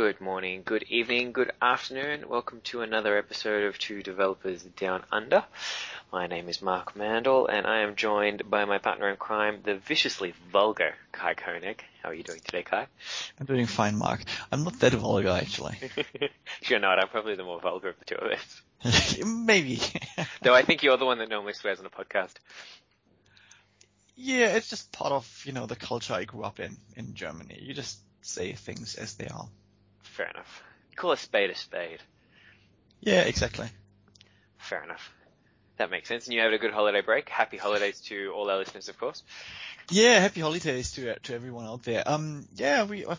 Good morning, good evening, good afternoon. Welcome to another episode of Two Developers Down Under. My name is Mark Mandel and I am joined by my partner in crime, the viciously vulgar Kai Koenig. How are you doing today, Kai? I'm doing fine, Mark. I'm not that vulgar, actually. you're not. I'm probably the more vulgar of the two of us. Maybe. Though I think you're the one that normally swears on a podcast. Yeah, it's just part of, you know, the culture I grew up in, in Germany. You just say things as they are. Fair enough. Call a spade a spade. Yeah, exactly. Fair enough. That makes sense. And you had a good holiday break. Happy holidays to all our listeners, of course. Yeah, happy holidays to to everyone out there. Um, yeah, we uh,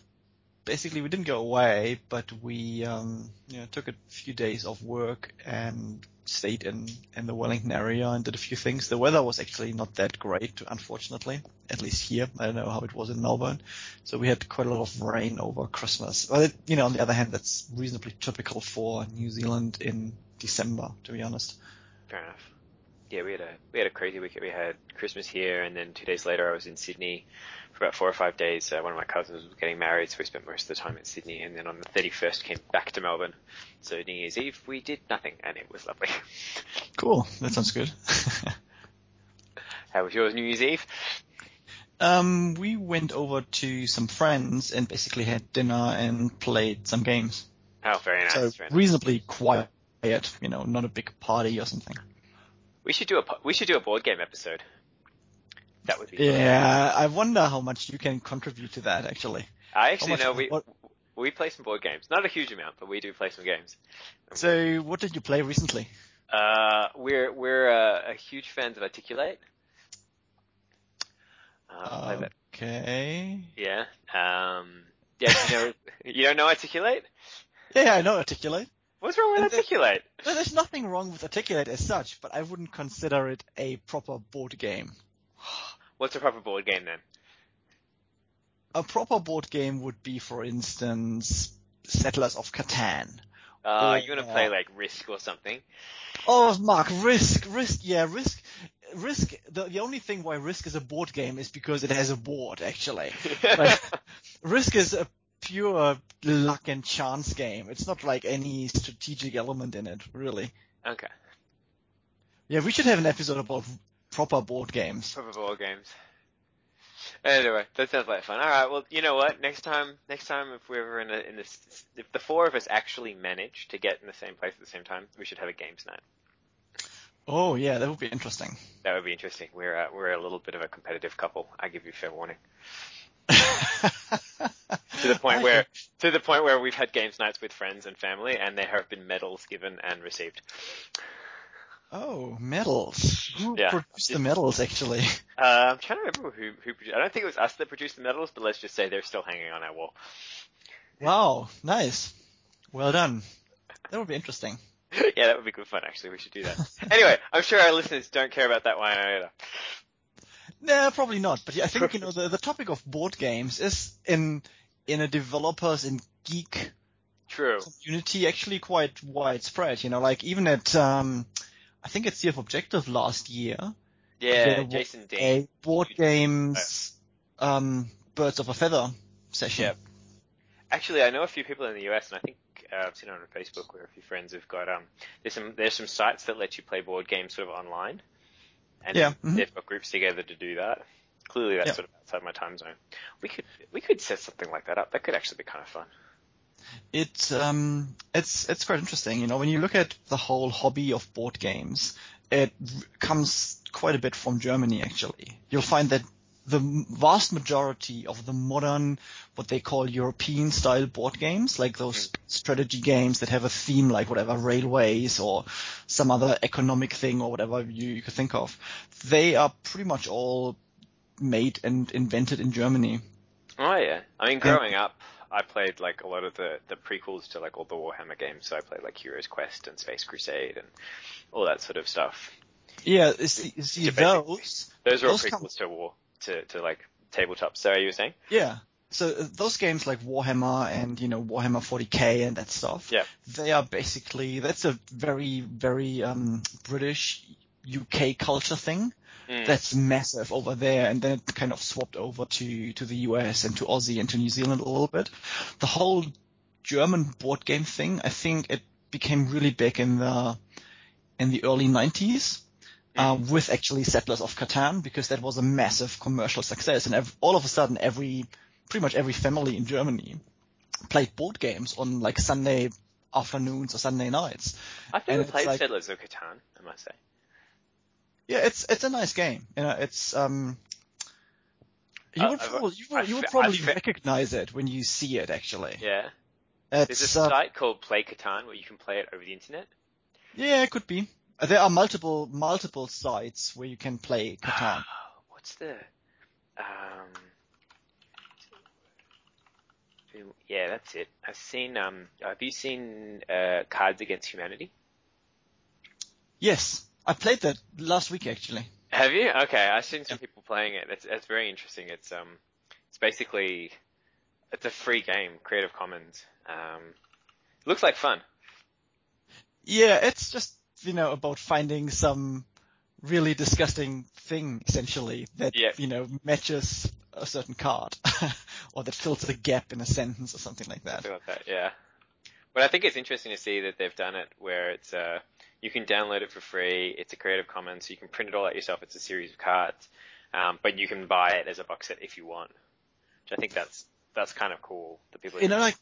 basically we didn't go away, but we um, you know, took a few days off work and stayed in in the Wellington area and did a few things. The weather was actually not that great, unfortunately, at least here. I don't know how it was in Melbourne. So we had quite a lot of rain over Christmas. But you know, on the other hand, that's reasonably typical for New Zealand in December, to be honest. Fair enough yeah, we had a we had a crazy week. We had Christmas here, and then two days later, I was in Sydney for about four or five days. Uh, one of my cousins was getting married, so we spent most of the time in Sydney. And then on the 31st, came back to Melbourne. So New Year's Eve, we did nothing, and it was lovely. Cool. That sounds good. How was yours, New Year's Eve? Um, we went over to some friends and basically had dinner and played some games. Oh, very nice. So very nice. reasonably quiet, you know, not a big party or something. We should do a we should do a board game episode. That would be. Yeah, fun. I wonder how much you can contribute to that. Actually, I actually know we what, we play some board games. Not a huge amount, but we do play some games. So, what did you play recently? Uh, we're we're uh, a huge fans of Articulate. Uh, okay. Yeah. Um. Yeah. You know, you don't know Articulate? Yeah, I know Articulate. What's wrong with Articulate? There, there's nothing wrong with Articulate as such, but I wouldn't consider it a proper board game. What's a proper board game then? A proper board game would be, for instance, Settlers of Catan. Uh, you're gonna play like Risk or something. Oh, Mark, Risk, Risk, yeah, Risk, Risk. The, the only thing why Risk is a board game is because it has a board, actually. Risk is a pure luck and chance game. It's not like any strategic element in it, really. Okay. Yeah, we should have an episode about proper board games. Proper board games. Anyway, that sounds like fun. All right, well, you know what? Next time, next time, if we're ever in, a, in this, if the four of us actually manage to get in the same place at the same time, we should have a games night. Oh yeah, that would be interesting. That would be interesting. We're uh, we're a little bit of a competitive couple. I give you fair warning. to the point where to the point where we've had games nights with friends and family, and there have been medals given and received. Oh, medals! Who yeah. produced the medals, actually? Uh, I'm trying to remember who who produced. I don't think it was us that produced the medals, but let's just say they're still hanging on our wall. Wow, nice. Well done. That would be interesting. yeah, that would be good fun. Actually, we should do that. anyway, I'm sure our listeners don't care about that one either. No, probably not. But yeah, I think you know the the topic of board games is in in a developers and geek True. community actually quite widespread. You know, like even at um, I think it's CF Objective last year. Yeah, Jason. A board games um, Birds of a Feather session. Yeah. Actually, I know a few people in the US, and I think uh, I've seen it on Facebook where a few friends have got um. There's some there's some sites that let you play board games sort of online and yeah. Mm-hmm. they've got groups together to do that. Clearly, that's sort of outside my time zone. We could we could set something like that up. That could actually be kind of fun. It's um it's it's quite interesting. You know, when you look at the whole hobby of board games, it comes quite a bit from Germany. Actually, you'll find that the vast majority of the modern, what they call European style board games, like those mm. strategy games that have a theme like whatever railways or some other economic thing or whatever you, you could think of, they are pretty much all made and invented in Germany. Oh yeah. I mean, growing up, I played like a lot of the, the prequels to like all the Warhammer games. So I played like Heroes Quest and Space Crusade and all that sort of stuff. Yeah, see, see those. Those are all prequels come, to War to, to like tabletop. So you were saying? Yeah. So uh, those games like Warhammer and you know Warhammer 40k and that stuff, yeah, they are basically that's a very very um, British UK culture thing. Mm. That's massive over there, and then it kind of swapped over to to the US and to Aussie and to New Zealand a little bit. The whole German board game thing. I think it became really big in the in the early 90s uh, with actually Settlers of Catan because that was a massive commercial success, and ev- all of a sudden, every pretty much every family in Germany played board games on like Sunday afternoons or Sunday nights. I've never played like- Settlers of Catan, I must say. Yeah, it's it's a nice game. You know, it's um. You Uh, would probably you would, you would probably recognize it when you see it. Actually, Yeah. There's it's a uh, site called Play Catan where you can play it over the internet. yeah, it could be. Uh, There are multiple multiple sites where you can play Catan. What's the um yeah, that's it. I've seen um have you seen uh Cards Against Humanity? yes, I played that last week actually. Have you? Okay, I've seen some people playing it. It's it's very interesting. It's um it's basically it's a free game, Creative Commons. Um looks like fun. Yeah, it's just you know about finding some really disgusting thing essentially that Yeah. you know matches a certain card or that fills a gap in a sentence or something like that. Something like that, yeah. But I think it's interesting to see that they've done it where it's uh you can download it for free. It's a Creative Commons, so you can print it all out yourself. It's a series of cards, um, but you can buy it as a box set if you want. Which I think that's that's kind of cool. That people You know, like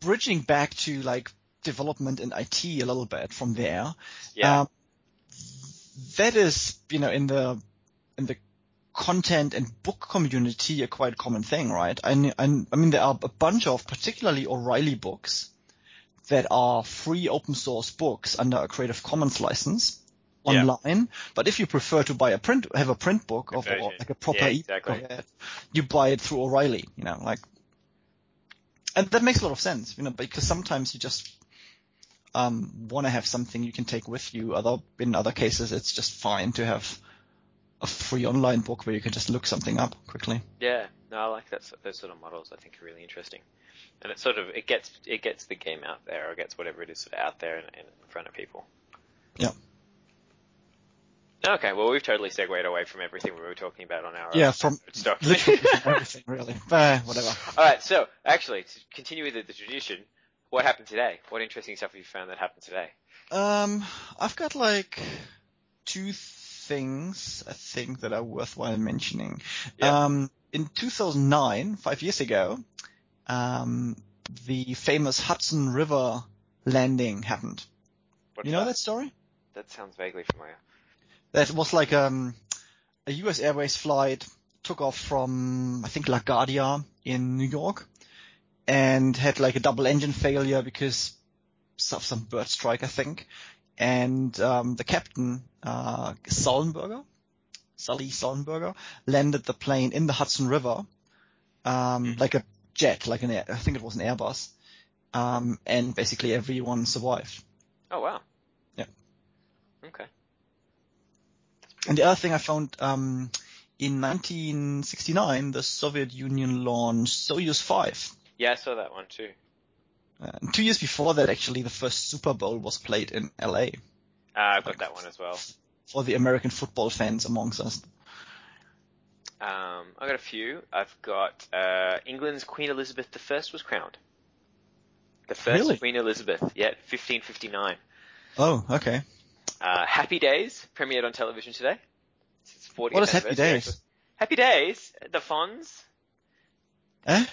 bridging back to like development and IT a little bit from there. yeah, Um, that is, you know, in the in the content and book community a quite common thing, right? I, kn- I mean, there are a bunch of particularly O'Reilly books that are free open source books under a Creative Commons license Yeah. online. But if you prefer to buy a print, have a print book of or like a proper Yeah, ebook exactly. it, you buy it through O'Reilly, you know, like, and that makes a lot of sense, you know, because sometimes you just um, want to have something you can take with you. Other in other cases, it's just fine to have a free online book where you can just look something up quickly. yeah. No, I like that. Those sort of models. I think are really interesting. And it sort of it gets it gets the game out there, or gets whatever it is sort of out there in, in front of people. Yeah. Okay, well we've totally segued away from everything we were talking about on our Yeah, uh, from stuff. literally everything really. But whatever. All right, so actually, to continue with the, the tradition, what happened today? What interesting stuff have you found that happened today? Um, I've got like two things I think that are worthwhile mentioning. Yeah. Um, in 2009, five years ago, um, the famous Hudson River landing happened. What's You know that story? That sounds vaguely familiar. That was like um, a U.S. Airways flight took off from I think LaGuardia in New York, and had like a double engine failure because of some bird strike, I think. And um, the captain, uh, Sullenberger, Sully Sullenberger, landed the plane in the Hudson River, um, like a jet, like an air, I think it was an Airbus, um, and basically everyone survived. Oh wow. Yeah. Okay. And the other thing I found, um, in 1969, the Soviet Union launched Soyuz 5. Yeah, I saw that one too. Uh, two years before that, actually, the first Super Bowl was played in LA Uh, I've got that one as well. for the American football fans amongst us. Um, I got a few. I've got uh, England's Queen Elizabeth I was crowned. The first Really? Queen Elizabeth, yeah, 1559. Oh, okay. Uh, Happy Days premiered on television today. It's its 40th What is Happy Days? Happy Days, the Fonz. Eh?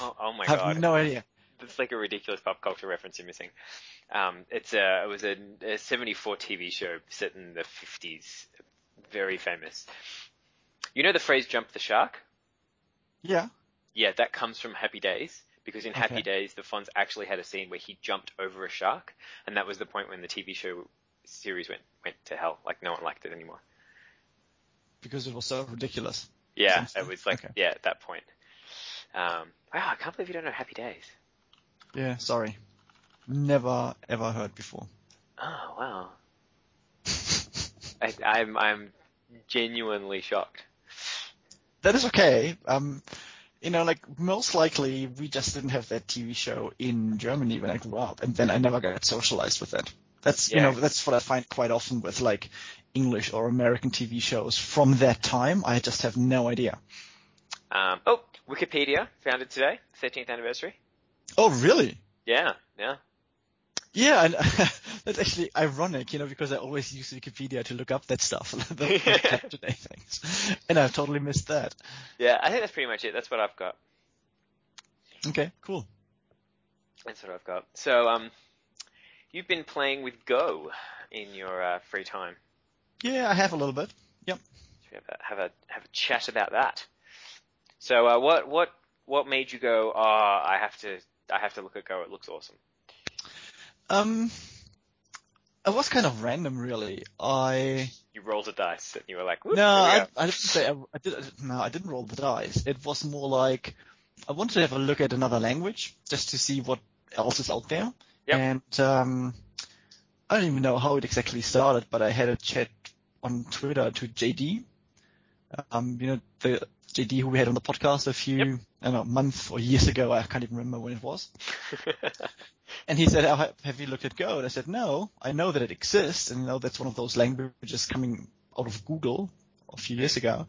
Oh, oh my I have no idea. It's like a ridiculous pop culture reference you're missing. Um, it's a, it was a, a 74 TV show set in the 50s, very famous. You know the phrase "jump the shark"? Yeah. Yeah, that comes from Happy Days because in Happy Days, the Fonz actually had a scene where he jumped over a shark, and that was the point when the TV show series went went to hell. Like no one liked it anymore. Because it was so ridiculous. Yeah, it was like okay. yeah at that point. Um, wow, I can't believe you don't know Happy Days. Yeah, sorry. Never ever heard before. Oh wow, I, I'm I'm genuinely shocked. that is okay. Um, you know, like most likely we just didn't have that TV show in Germany when I grew up, and then I never got socialized with it. That's you know that's what I find quite often with like English or American TV shows from that time. I just have no idea. Um, oh, Wikipedia founded today, 13th anniversary. Oh, really? Yeah, yeah. Yeah, and that's actually ironic, you know, because I always use Wikipedia to look up that stuff, the, today things, and I've totally missed that. Yeah, I think that's pretty much it. That's what I've got. Okay, cool. That's what I've got. So, um, you've been playing with Go in your uh, free time. Yeah, I have a little bit. Yep. Should we have a have a have a chat about that? So, uh, what what what made you go? Oh, I have to I have to look at Go. It looks awesome. Um, it was kind of random, really. I You rolled a dice and you were like, no, "Whoop, here we I. I didn't say I, I did. No, I didn't roll the dice. It was more like I wanted to have a look at another language just to see what else is out there. Yep. And um, I don't even know how it exactly started, but I had a chat on Twitter to JD. Um, you know the JD who we had on the podcast a few Yep. I don't know months or years ago. I can't even remember when it was. And he said, "Oh, have you looked at Go? And I said, no, I know that it exists, and you know that's one of those languages coming out of Google a few years ago.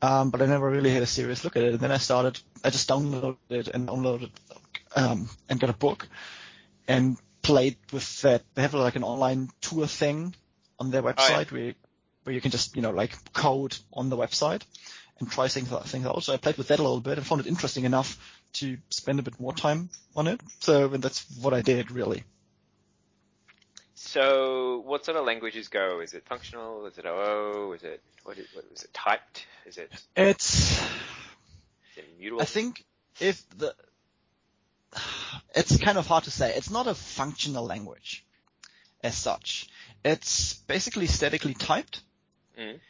Um, but I never really had a serious look at it. And then I started, I just downloaded it and downloaded, um, and got a book and played with that. They have like an online tour thing on their website where, where you can just, you know, like code on the website and try things, things out. So I played with that a little bit and found it interesting enough to spend a bit more time on it. So and that's what I did really. so, what sort of languages Go? Is it functional? Is it OO? Is it what is, what is it typed? Is it, is It's, it mutable? I think if the, it's kind of hard to say. It's not a functional language as such. It's basically statically typed. Mhm.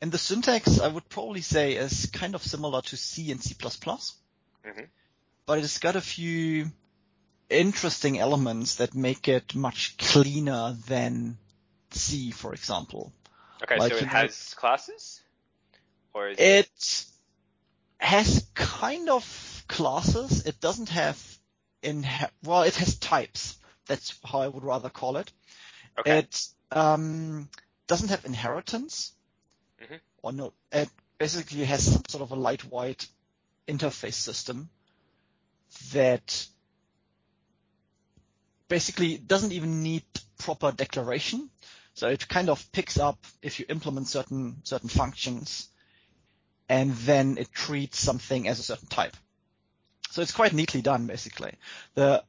And the syntax, I would probably say, is kind of similar to C and C++. Mhm. But it's got a few interesting elements that make it much cleaner than C, for example. Okay, like, so it you know- has classes, or is it? It has kind of classes. It doesn't have in well, it has types. That's how I would rather call it. Okay. It um, doesn't have inheritance, Mhm. or no. It basically has some sort of a lightweight interface system that basically doesn't even need proper declaration. So it kind of picks up if you implement certain certain functions, and then it treats something as a certain type. So it's quite neatly done, basically. The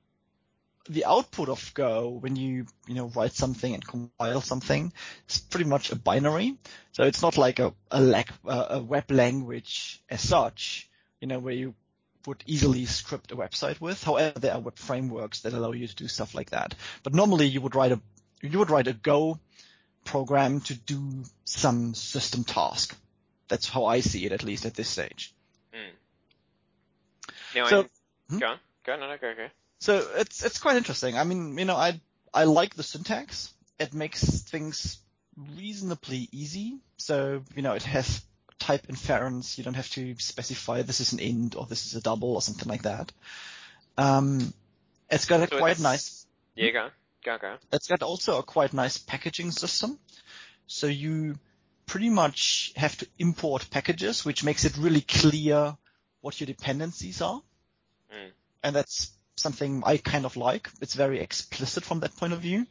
the output of Go when you you know write something and compile something is pretty much a binary. So it's not like a a, uh, a web language as such, you know, where you would easily script a website with. However, there are web frameworks that allow you to do stuff like that. But normally you would write a you would write a Go program to do some system task. That's how I see it, at least at this stage. Mm. Now, So- in- Hmm? go on, go on, no, no, go, go. So it's it's quite interesting. I mean, you know, I I like the syntax. It makes things reasonably easy. So you know, it has type inference. You don't have to specify this is an int or this is a double or something like that. Um, it's got a So quite nice. Yeah, go go, go. It's got also a quite nice packaging system. So you pretty much have to import packages, which makes it really clear what your dependencies are. Mm. And that's something I kind of like. It's very explicit from that point of view.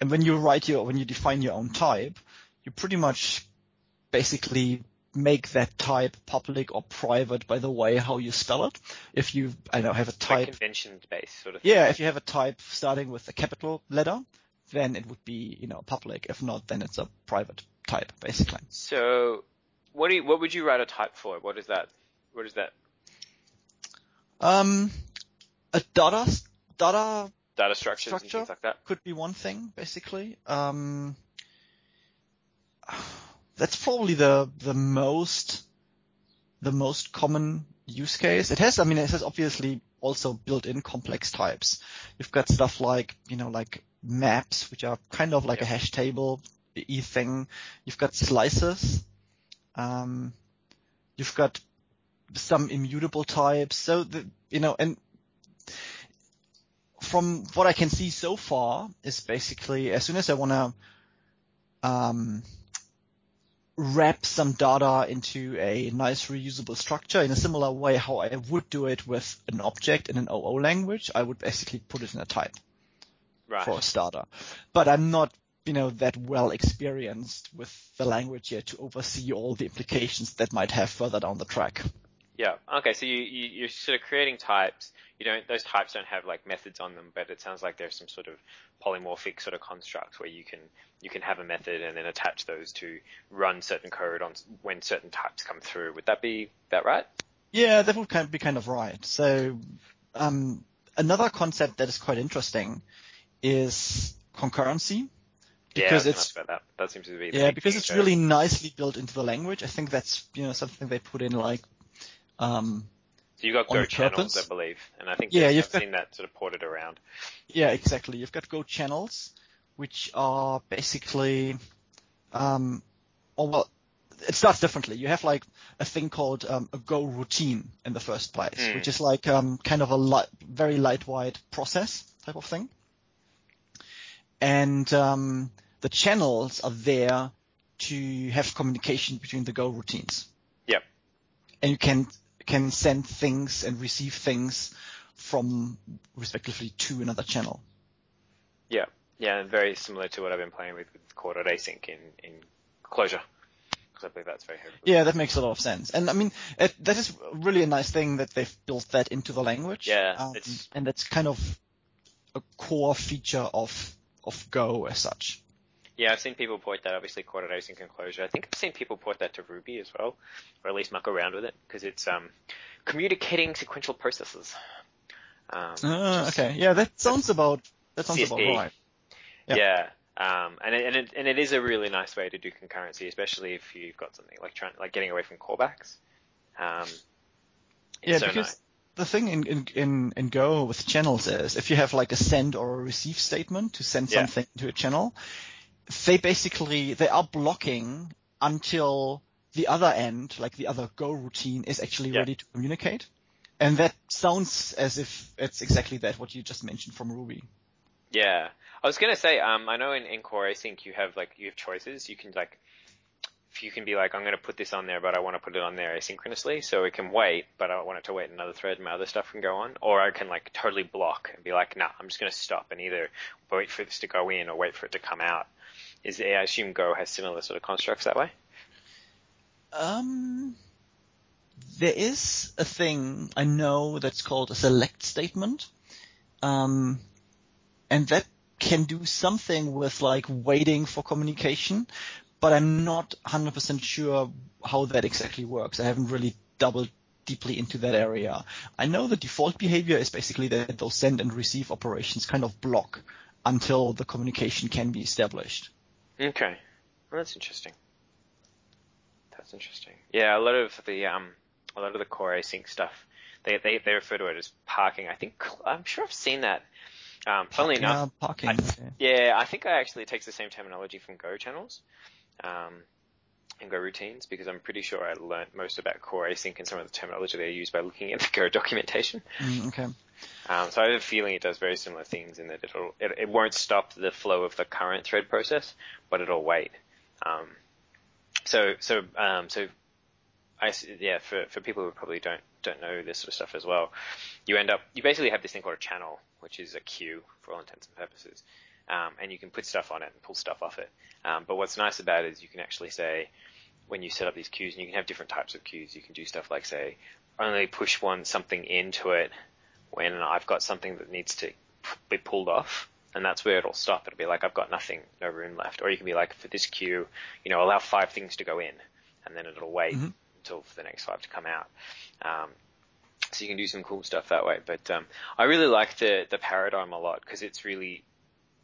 And when you write your, when you define your own type, you pretty much basically make that type public or private by the way how you spell it. If you, I know, have a Like type convention based sort of. thing. yeah, if you have a type starting with a capital letter, then it would be, you know, public. If not, then it's a private type, basically. So, what do you, what would you write a type for? What is that? What is that? Um, a data, data Data structures Structure? things like that. could be one thing, basically. Um, that's probably the, the most, the most common use case. It has, I mean, it has obviously also built-in complex types. You've got stuff like, you know, like maps, which are kind of like a hash table e thing. You've got slices. Um, you've got some immutable types. So the, you know, and from what I can see so far is basically as soon as I want to um, wrap some data into a nice reusable structure in a similar way how I would do it with an object in an OO language. I would basically put it in a type Right. for a starter. But I'm not, you know, that well experienced with the language yet to oversee all the implications that might have further down the track. Yeah. Okay. So you, you you're sort of creating types. You don't those types don't have like methods on them, but it sounds like there's some sort of polymorphic sort of construct where you can you can have a method and then attach those to run certain code on when certain types come through. Would that be that right? Yeah, that would kind of be kind of right. So, um, another concept that is quite interesting is concurrency. Because yeah, it's gonna ask about that. That seems to be Yeah, because it's really nicely built into the language. I think that's you know something they put in like um So you've got Go channels. I believe, and I think Yeah, you've got- seen that sort of ported around. yeah exactly. You've got Go channels, which are basically um or well it starts differently. You have like a thing called um, a Go routine in the first place, Mm. which is like um kind of a light, very lightweight process type of thing. And um, the channels are there to have communication between the Go routines. Yep. and you can can send things and receive things from respectively to another channel. Yeah, yeah, and very similar to what I've been playing with with core.async in in Clojure. because I believe that's very heavily. Yeah, that makes a lot of sense. And I mean, it, that is really a nice thing that they've built that into the language. Yeah, Um, and that's kind of a core feature of of Go as such. Yeah, I've seen people port that, obviously core.async and Clojure. I think I've seen people port that to Ruby as well, or at least muck around with it, because it's um, communicating sequential processes. Um, is- okay. Yeah, that sounds about that sounds about right. Yeah. Yeah. Um, and it, and it, and it is a really nice way to do concurrency, especially if you've got something like trying, like getting away from callbacks. Um, Yeah, so because nice. the thing in, in, in, in Go with channels is if you have like a send or a receive statement to send Yeah. something to a channel, they basically, they are blocking until the other end, like the other Go routine is actually Yeah. ready to communicate. And that sounds as if it's exactly that, what you just mentioned from Ruby. Yeah, I was gonna say, um, I know in, in Core Async you have like you have choices. You can like, if you can be like, I'm gonna put this on there, but I want to put it on there asynchronously, so it can wait, but I don't want it to wait another thread. and My other stuff can go on, or I can like totally block and be like, nah, I'm just gonna stop and either wait for this to go in or wait for it to come out. Is the I assume Go has similar sort of constructs that way? Um, there is a thing I know that's called a select statement. Um, and that can do something with like waiting for communication, but I'm not 100% sure how that exactly works. I haven't really doubled deeply into that area. I know the default behavior is basically that those send and receive operations kind of block until the communication can be established. Okay, well, that's interesting. That's interesting. Yeah, a lot of the um, a lot of the core async stuff, they they, they refer to it as parking. I think I'm sure I've seen that. Um, funnily enough, Yeah, parking. I- yeah, I think I actually takes the same terminology from Go channels, um, and Go routines because I'm pretty sure I learnt most about core async and some of the terminology they use by looking at the Go documentation. Mm, okay. Um, so I have a feeling it does very similar things in that it'll, it, it won't stop the flow of the current thread process, but it'll wait. Um, so, so, um, so, I, yeah, for, for people who probably don't, don't know this sort of stuff as well, you end up, you basically have this thing called a channel, which is a queue for all intents and purposes. Um, and you can put stuff on it and pull stuff off it. Um, but what's nice about it is you can actually say, when you set up these queues, and you can have different types of queues, you can do stuff like say, only push one something into it when I've got something that needs to be pulled off, and that's where it'll stop. It'll be like I've got nothing, no room left. Or you can be like, for this queue, you know, allow five things to go in, and then it'll wait Mhm. until for the next five to come out. Um, so you can do some cool stuff that way. But um, I really like the the paradigm a lot because it's really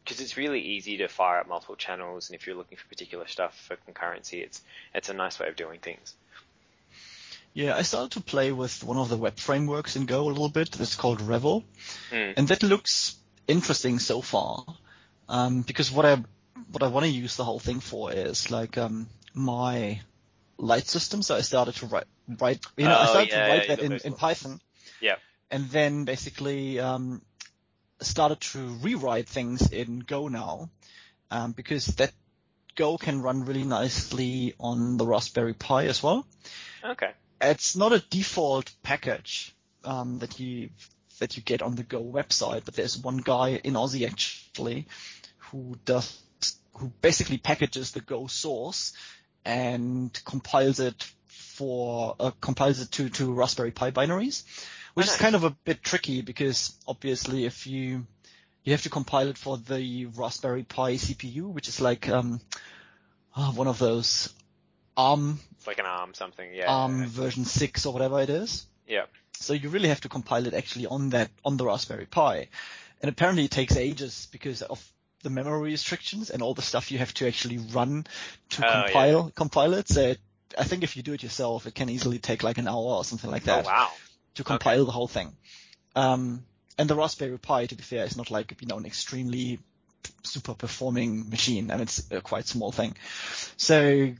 because it's really easy to fire up multiple channels, and if you're looking for particular stuff for concurrency, it's it's a nice way of doing things. Yeah, I started to play with one of the web frameworks in Go a little bit. It's called Revel, Mm. and that looks interesting so far. Um, because what I what I want to use the whole thing for is like um, my light system. So I started to write write you know I Oh, started yeah, to write you that in, in. Python. Yeah. And then basically um, started to rewrite things in Go now, um, because that Go can run really nicely on the Raspberry Pi as well. Okay. It's not a default package um, that you that you get on the Go website, but there's one guy in Aussie actually who does who basically packages the Go source and compiles it for uh, compiles it to to Raspberry Pi binaries, which is kind of a bit tricky because obviously if you you have to compile it for the Raspberry Pi CPU, which is like um, oh, one of those ARM It's like an ARM something. Yeah. ARM version six or whatever it is. Yeah. So you really have to compile it actually on that on the Raspberry Pi, and apparently it takes ages because of the memory restrictions and all the stuff you have to actually run to Oh, yeah. compile compile it. So it, I think if you do it yourself, it can easily take like an hour or something like that. Oh wow. To compile the whole thing. Um, and the Raspberry Pi, to be fair, is not like you know an extremely super performing machine, and it's a quite small thing. So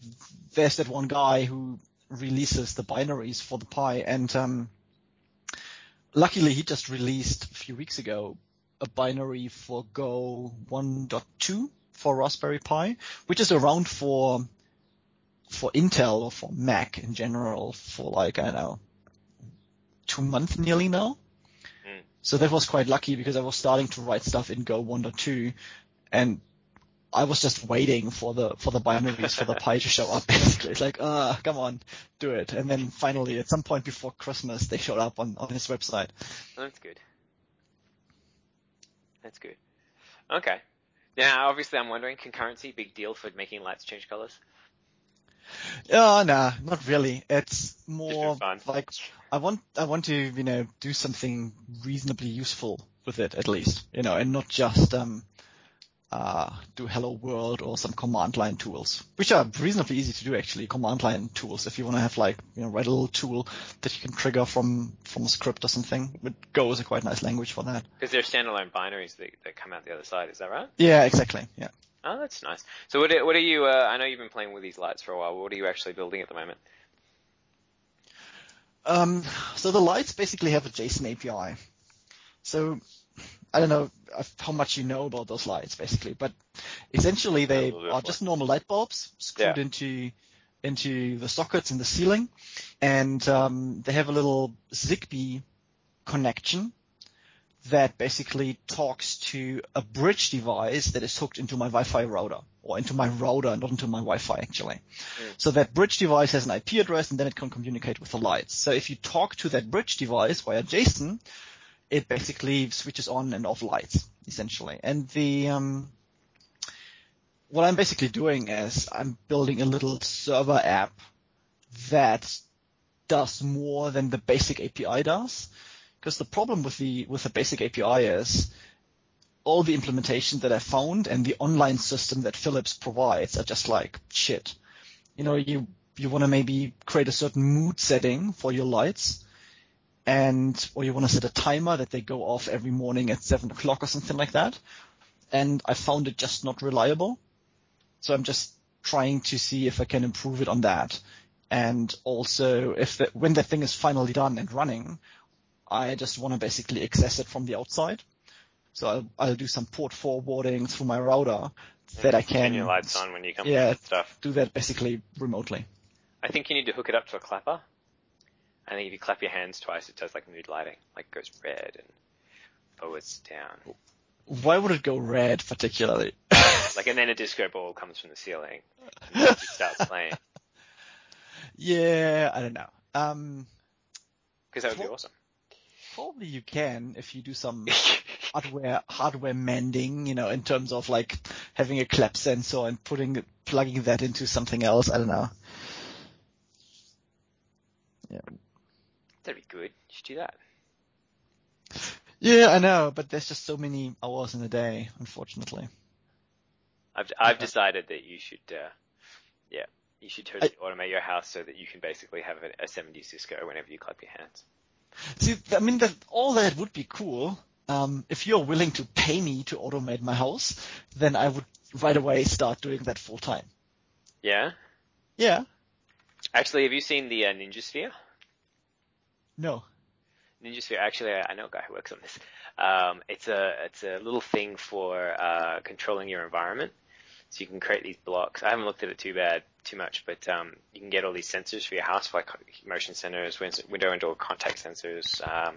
there's that one guy who releases the binaries for the Pi, and um, luckily he just released a few weeks ago a binary for Go 1.2 for Raspberry Pi, which is around for for Intel or for Mac in general for like I don't know two months nearly now. Mm. So that was quite lucky because I was starting to write stuff in Go 1.2 and I was just waiting for the for the binaries for the Pi to show up. Basically, it's like, ah, come on, do it. And then finally, at some point before Christmas, they showed up on on his website. That's good. That's good. Okay. Now, obviously, I'm wondering concurrency, big deal for making lights change colors. Oh, no, not really. It's more like I want I want to you know do something reasonably useful with it at least, you know, and not just um uh do hello world or some command line tools, which are reasonably easy to do actually. Command line tools, if you want to have like you know write a little tool that you can trigger from from a script or something. But Go is a quite nice language for that. Because they're standalone binaries that, that come out the other side. Is that right? Yeah, exactly. Yeah. Oh, that's nice. So what are, what are you, uh, I know you've been playing with these lights for a while. What are you actually building at the moment? Um, so the lights basically have a JSON API. So I don't know how much you know about those lights basically, but essentially they are more. just normal light bulbs screwed Yeah. into into the sockets in the ceiling, and um, they have a little Zigbee connection that basically talks to a bridge device that is hooked into my Wi-Fi router or into my router, not into my Wi-Fi actually. So that bridge device has an IP address and then it can communicate with the lights. So if you talk to that bridge device via JSON, it basically switches on and off lights essentially. And the um, what I'm basically doing is I'm building a little server app that does more than the basic API does. Because the problem with the with the basic API is all the implementation that I found and the online system that Philips provides are just like shit. You know, you you want to maybe create a certain mood setting for your lights, and or you want to set a timer that they go off every morning at seven o'clock or something like that. And I found it just not reliable. So I'm just trying to see if I can improve it on that. And also, if the, when the thing is finally done and running, I just want to basically access it from the outside. So I'll, I'll do some port forwarding through my router that I can Turn your lights on when you come yeah. stuff. do that basically remotely. I think you need to hook it up to a clapper. I think if you clap your hands twice, it does like mood lighting, like goes red and forwards down. Why would it go red particularly? Like, and then a disco ball comes from the ceiling and starts playing. yeah, I don't know. Um, Because that would be awesome. Probably you can if you do some hardware hardware mending, you know, in terms of like having a clap sensor and putting plugging that into something else. I don't know. Yeah. That'd be good. You should do that. Yeah, I know, but there's just so many hours in a day, unfortunately. I've I've Yeah. decided that you should, uh, yeah, you should totally automate your house so that you can basically have a, a 70s disco whenever you clap your hands. See, I mean, that, all that would be cool. Um, if you're willing to pay me to automate my house, then I would right away start doing that full time. Yeah. Yeah. Actually, have you seen the uh, Ninja Sphere? No. Ninja Sphere. Actually, I I know a guy who works on this. Um, it's a it's a little thing for uh, controlling your environment. So you can create these blocks. I haven't looked at it too bad, too much, but um, you can get all these sensors for your house, like motion sensors, window and door contact sensors, um,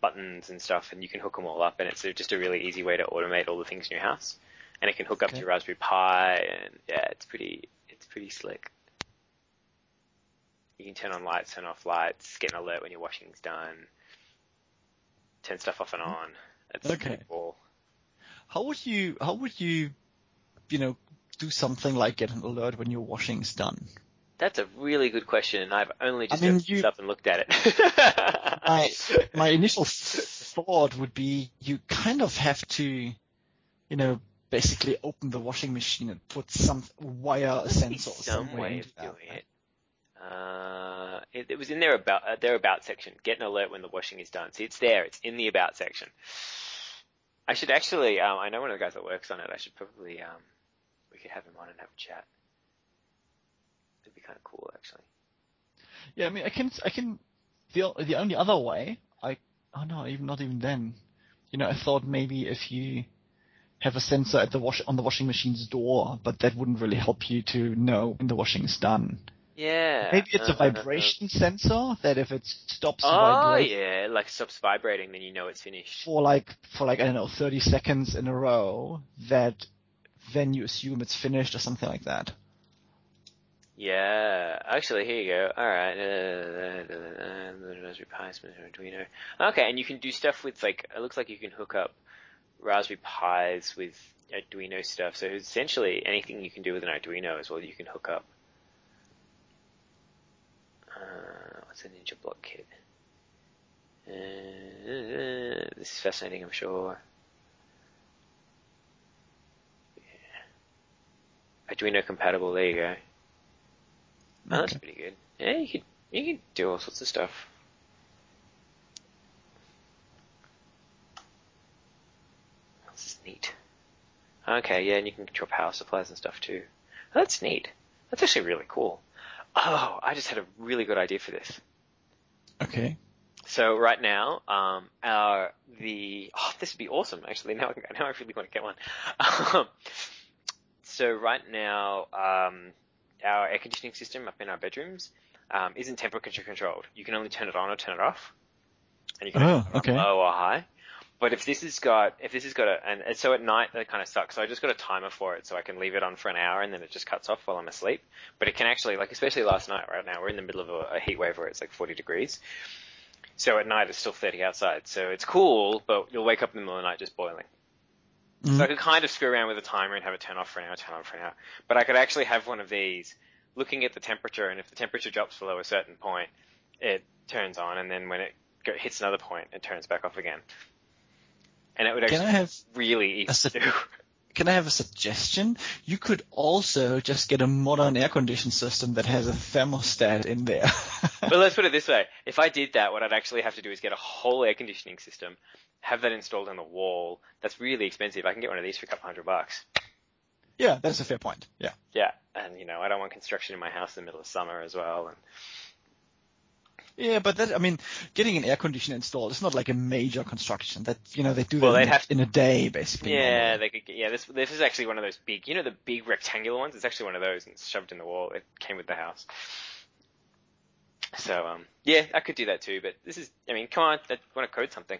buttons and stuff, and you can hook them all up. And it's just a really easy way to automate all the things in your house. And it can hook up to your Raspberry Pi, and yeah, it's pretty, it's pretty slick. You can turn on lights, turn off lights, get an alert when your washing's done, turn stuff off and on. It's Okay. cool. How would you how would you you know do something like get an alert when your washing's done? That's a really good question, and I've only just I mean, you- up and looked at it. My my initial thought would be you kind of have to you know basically open the washing machine and put some wire Be sensor some somewhere way of that. doing it. Uh, it, it was in their about uh, their about section. Get an alert when the washing is done. See, it's there. It's in the about section. I should actually. Um, I know one of the guys that works on it. I should probably. Um, could have him on and have a chat. It'd be kind of cool, actually. Yeah, I mean, I can, I can, the, the only other way, I, oh no, even not even then. You know, I thought maybe if you have a sensor at the wash, on the washing machine's door, but that wouldn't really help you to know when the washing is done. Yeah. Maybe it's a uh, uh, uh, vibration sensor that if it stops Oh vibrating yeah, like stops vibrating, then you know it's finished. for like, for like, I don't know, 30 seconds in a row, that then you assume it's finished or something like that. Yeah, actually, here you go. All right, Raspberry Pi, Arduino. Okay, and you can do stuff with like. It looks like you can hook up Raspberry Pis with Arduino stuff. So essentially, anything you can do with an Arduino as well, you can hook up. Uh, what's a Ninja Block Kit? Uh, this is fascinating, I'm sure. Arduino compatible. There you go. Oh, that's pretty good. Yeah, you could you could do all sorts of stuff. This is neat. Okay, yeah, and you can control power supplies and stuff too. Oh, that's neat. That's actually really cool. Oh, I just had a really good idea for this. Okay. So right now, um, our the oh, this would be awesome. Actually, now I, now I really want to get one. Um, so right now, um, our air conditioning system up in our bedrooms um, isn't temperature controlled. You can only turn it on or turn it off, and you can Oh, turn it on okay. low or high. But if this has got if this has got a and and so at night that kind of sucks. So I just got a timer for it, so I can leave it on for an hour and then it just cuts off while I'm asleep. But it can actually like especially last night. Right now we're in the middle of a, a heat wave where it's like 40 degrees. So at night it's still 30 outside. So it's cool, but you'll wake up in the middle of the night just boiling. So I Mhm. could kind of screw around with a timer and have it turn off for an hour, turn on for an hour. But I could actually have one of these looking at the temperature, and if the temperature drops below a certain point, it turns on, and then when it go, hits another point, it turns back off again. And it would Can actually I have be really easy sug- to do. Can I have a suggestion? You could also just get a modern air conditioning system that has a thermostat in there. but let's put it this way: if I did that, what I'd actually have to do is get a whole air conditioning system, have that installed on the wall. That's really expensive. I can get one of these for a couple hundred bucks. yeah, that's a fair point. Yeah. Yeah, and you know, I don't want construction in my house in the middle of summer as well. And Yeah, but that, I mean, getting an air conditioner installed is not like a major construction. That, you know, they do that Well, in, they'd a, have in a day, basically. Yeah, normally. they could. Yeah, this this is actually one of those big. You know the big rectangular ones. It's actually one of those, and it's shoved in the wall. It came with the house. So um, yeah, I could do that too. But this is. I mean, come on, I want to code something,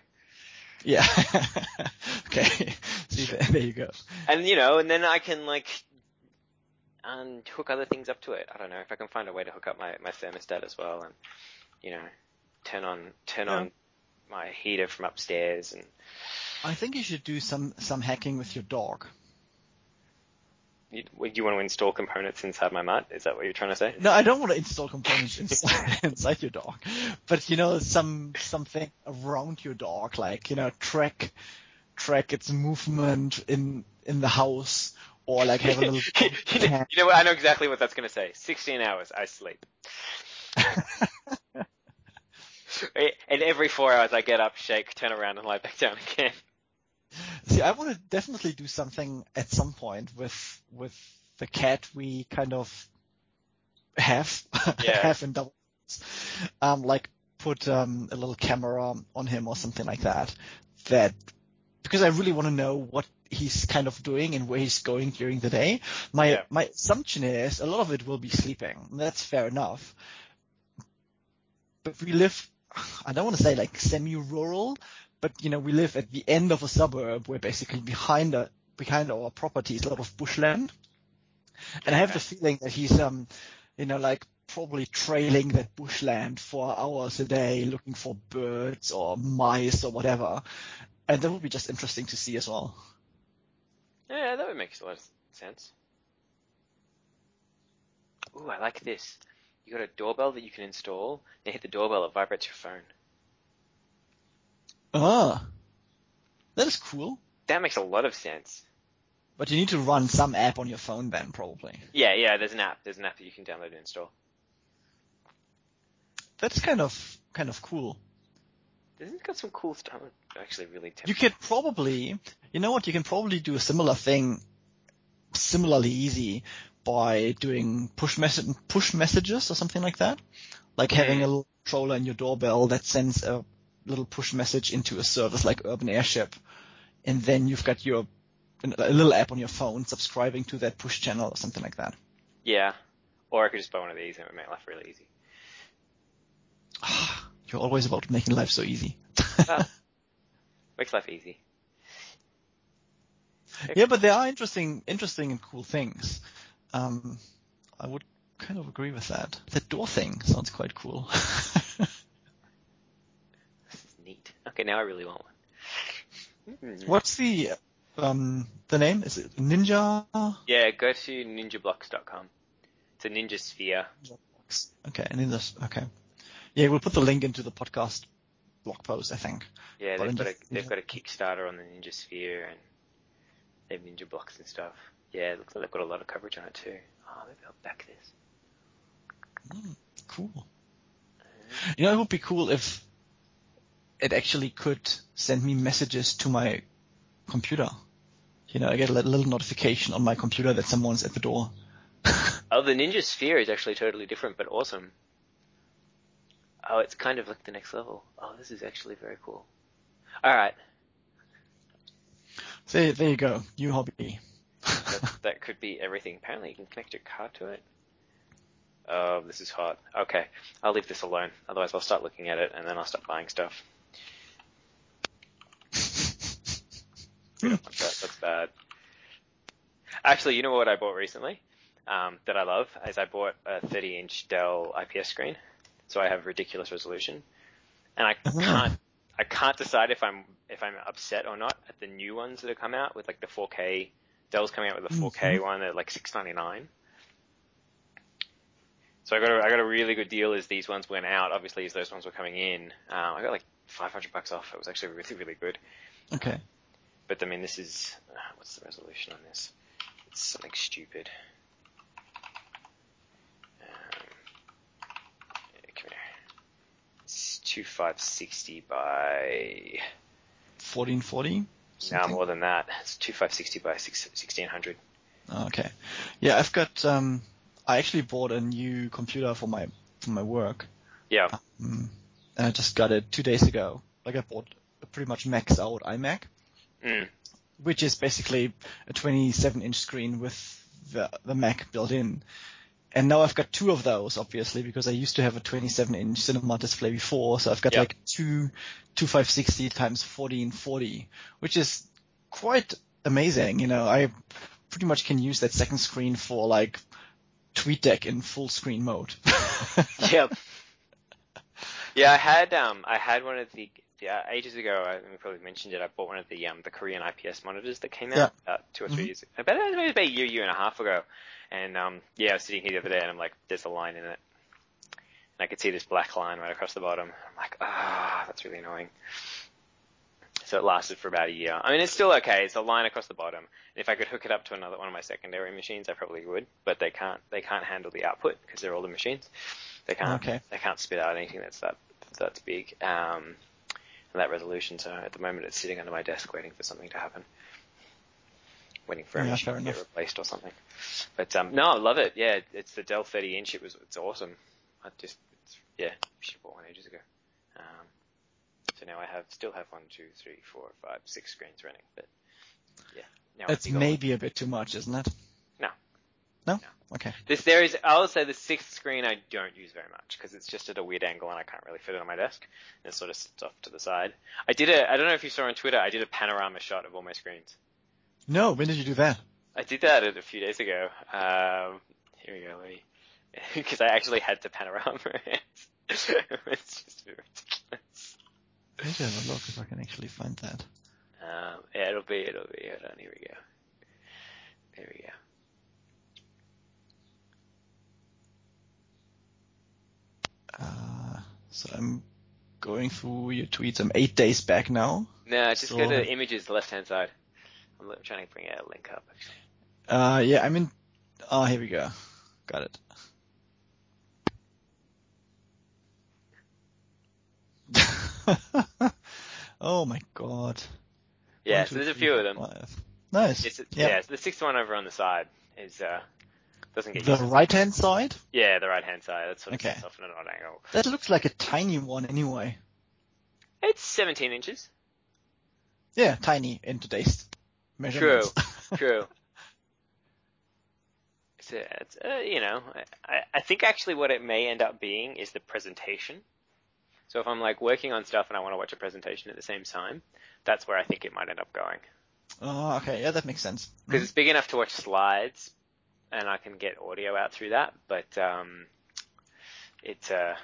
Yeah. okay. See, there, there you go. and you know, and then I can like, um, hook other things up to it. I don't know if I can find a way to hook up my my thermostat as well, and you know, turn on turn Yeah. on my heater from upstairs and. I think you should do some, some hacking with your dog. You, do you want to install components inside my mutt? Is that what you're trying to say? No, I don't want to install components inside, inside your dog, but you know, some something around your dog, like you know, track track its movement in in the house, or like have a little. you, know, you know what? I know exactly what that's going to say. 16 hours, I sleep. and every four hours I get up, shake, turn around, and lie back down again. See, I want to definitely do something at some point with with the cat we kind of have Yeah. have in double. Um, like put um, a little camera on him or something like that. That because I really want to know what he's kind of doing and where he's going during the day. My Yeah. my assumption is a lot of it will be sleeping. That's fair enough. But we live, I don't want to say like semi-rural, but you know we live at the end of a suburb where basically behind a, behind our property is a lot of bushland, and I have the feeling that he's um you know like probably trailing that bushland for hours a day looking for birds or mice or whatever. And that would be just interesting to see as well. Yeah, that would make a lot of sense. Ooh, I like this. You got a doorbell that you can install. You hit the doorbell, it vibrates your phone. Ah, that is cool. That makes a lot of sense. But you need to run some app on your phone then, probably. Yeah, yeah. There's an app. There's an app that you can download and install. That's kind of kind of cool. Isn't it got some cool stuff? I'm actually really tempted. You could probably, you know what? You can probably do a similar thing, similarly easy, by doing push message push messages or something like that. Like having a little controller in your doorbell that sends a little push message into a service like Urban Airship, and then you've got your a little app on your phone subscribing to that push channel or something like that. Yeah. Or I could just buy one of these and it would make life really easy. You're always about making life so easy. Well, makes life easy. yeah, but there are interesting, interesting and cool things. Um, I would kind of agree with that. That door thing sounds quite cool. This is neat. Okay, now I really want one. Hmm. What's the um the name? Is it Ninja? Yeah, go to ninjablocks.com. It's a ninja sphere. Okay, Ninja. Okay. Yeah, we'll put the link into the podcast blog post. I think. Yeah, they've in got a they've got a Kickstarter on the Ninja Sphere and they have Ninja blocks and stuff. Yeah, it looks like they've got a lot of coverage on it too. Oh, maybe I'll back this. Cool. You know, it would be cool if it actually could send me messages to my computer. You know, I get a little notification on my computer that someone's at the door. Oh, the Ninja Sphere is actually totally different, but awesome. Oh, it's kind of like the next level. Oh, this is actually very cool. All right, So there you go, new hobby. that, that could be everything. Apparently, you can connect your car to it. Oh, this is hot. Okay, I'll leave this alone. Otherwise, I'll start looking at it and then I'll start buying stuff. We don't want that. That's bad. Actually, you know what I bought recently um, that I love? Is I bought a 30-inch Dell IPS screen, so I have ridiculous resolution, and I Uh-huh. can't I can't decide if I'm if I'm upset or not at the new ones that have come out with like the 4K. Dell's coming out with a 4K one at like 6.99. So I got a, I got a really good deal as these ones went out. Obviously, as those ones were coming in, um, I got like 500 bucks off. It was actually really really good. okay. But I mean, this is uh, what's the resolution on this? It's something stupid. Um, come here. It's two five sixty by 1440? now more than that. It's two five sixty by six, 1600. Oh, Okay. Yeah, I've got, um, I actually bought a new computer for my, for my work. Yeah, Mm. And I just got it two days ago. Like I bought a pretty much maxed out iMac, mm. which is basically a 27 inch screen with the, the Mac built in. And now I've got two of those, obviously, because I used to have a 27 inch cinema display before. So I've got Yeah. like two, two 560 times 1440, which is quite amazing. You know, I pretty much can use that second screen for like TweetDeck in full screen mode. yep. Yeah, I had um I had one of the yeah ages ago. I we probably mentioned it. I bought one of the um the Korean IPS monitors that came out Yeah. about two or 3 Mhm. years about maybe about a year year and a half ago. And um yeah, I was sitting here the other day and I'm like, there's a line in it, and I could see this black line right across the bottom. I'm like, ah, that's really annoying. So it lasted for about a year. I mean, it's still okay. It's a line across the bottom. And if I could hook it up to another one of my secondary machines, I probably would. But they can't. They can't handle the output because they're older machines. They can't. Okay. They can't spit out anything that's that that's big. Um, and that resolution. So at the moment, it's sitting under my desk waiting for something to happen. Waiting for a Yeah, machine to get replaced or something. But um, no, I love it. Yeah, it's the Dell 30 inch. It was. It's awesome. I just. It's, yeah, should bought one ages ago. Um, So now I have still have one, two, three, four, five, six screens running. But yeah, now That's I've maybe a bit too much, isn't it? No. No? Okay. This there is. I'll say the sixth screen I don't use very much because it's just at a weird angle and I can't really fit it on my desk. And it sort of sits off to the side. I did a. I don't know if you saw on Twitter. I did a panorama shot of all my screens. No, when did you do that? I did that a few days ago. Um, here we go. Let me. Because I actually had to panorama it. it's just ridiculous. Maybe have a look if I can actually find that. Um, yeah, it'll be. It'll be. Hold on. Here we go. There we go. Uh, so I'm going through your tweets. I'm eight days back now. No, just go So- to images, left hand side. I'm trying to bring a link up. Uh, yeah, I'm in. Oh, here we go. Got it. oh my god. Yeah, One, so two, there's a three, few of them. five. Nice. It's, yeah. yeah. so the sixth one over on the side is uh doesn't get The right hand side? Yeah, the right hand side. That sort of Okay. off in an odd angle. That looks like a tiny one anyway. It's 17 inches. Yeah, tiny in today's measurements. True. It's, uh, it's uh, you know, I, I think actually what it may end up being is the presentation. So if I'm like working on stuff and I want to watch a presentation at the same time, that's where I think it might end up going. oh, okay. Yeah, that makes sense. because it's big enough to watch slides, and I can get audio out through that. But um, it uh,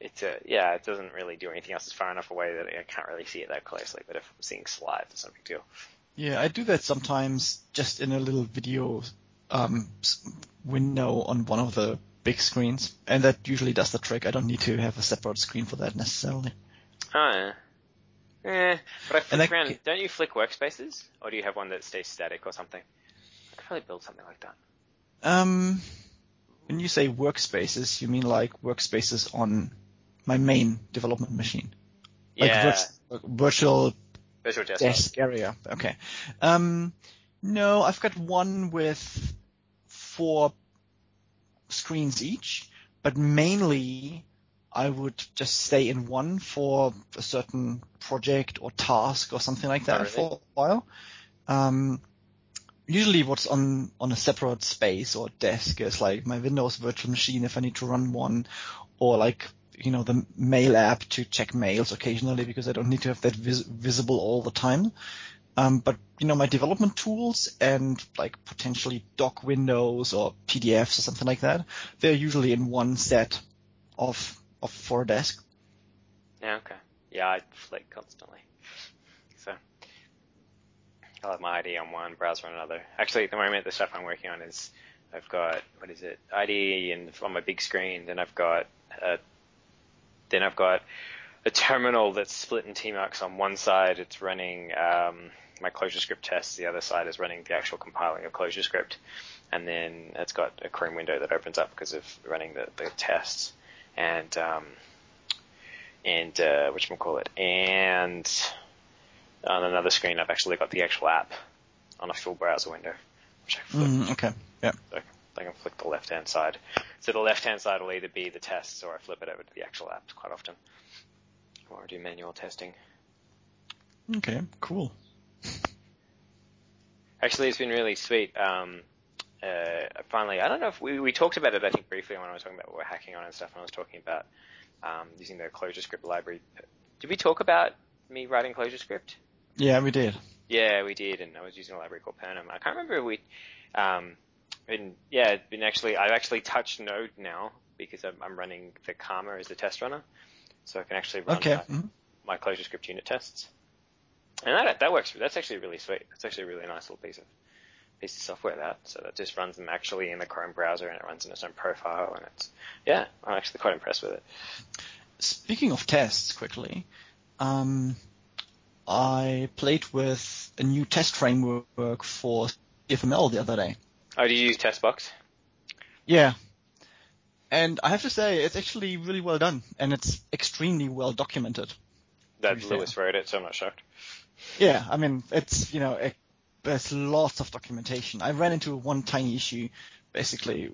it uh, yeah, it doesn't really do anything else. It's far enough away that I can't really see it that closely. But if I'm seeing slides, it's no big deal. Yeah, I do that sometimes just in a little video um, window on one of the big screens, and that usually does the trick. I don't need to have a separate screen for that necessarily. Oh, yeah. Eh, but I flick around. Don't you flick workspaces, or do you have one that stays static or something? I could probably build something like that. Um, when you say workspaces, you mean like workspaces on my main development machine, like yeah, like virtual visual desktop. desk area. Okay. Um, no, I've got one with four screens each, but mainly I would just stay in one for a certain project or task or something like that Oh, really? for a while. Um, usually what's on, on a separate space or desk is like my Windows virtual machine if I need to run one or like, you know, the mail app to check mails occasionally because I don't need to have that vis- visible all the time. Um, but you know, my development tools and like potentially doc windows or PDFs or something like that, they're usually in one set of, of for a desk. Yeah, okay. Yeah, I flick constantly. I'll have my ID on one, browser on another. Actually, at the moment, the stuff I'm working on is I've got what is it? ID and on my big screen. Then I've got uh, then I've got a terminal that's split in tmux. On one side, it's running um, my ClojureScript tests. The other side is running the actual compiling of ClojureScript. And then it's got a Chrome window that opens up because of running the, the tests. And um, and uh, which call it, and on another screen I've actually got the actual app on a full browser window, which I flip. Mm, okay. Yeah. So I can flick the left hand side. So the left hand side will either be the tests or I flip it over to the actual app quite often. Or I do manual testing. Okay. Cool. Actually, it's been really sweet. Um, uh, finally, I don't know if we, we talked about it, I think briefly when I was talking about what we're hacking on and stuff, and I was talking about um, using the ClojureScript library. Did we talk about me writing ClojureScript? Yeah, we did. Yeah, we did, and I was using a library called Purnam. I can't remember if we, um, been, yeah, it's been actually, I've actually touched Node now because I'm, I'm running the Karma as the test runner, so I can actually run Okay. my, mhm. my ClojureScript unit tests, and that that works. That's actually really sweet. That's actually a really nice little piece of piece of software that. So that just runs them actually in the Chrome browser, and it runs in its own profile, and it's yeah, I'm actually quite impressed with it. Speaking of tests, quickly, um, I played with a new test framework for CFML the other day. Oh, did you use Testbox? Yeah. And I have to say, it's actually really well done, and it's extremely well documented. That be fair. Lewis wrote it, so I'm not shocked. Yeah, I mean, it's, you know, it, there's lots of documentation. I ran into one tiny issue, basically,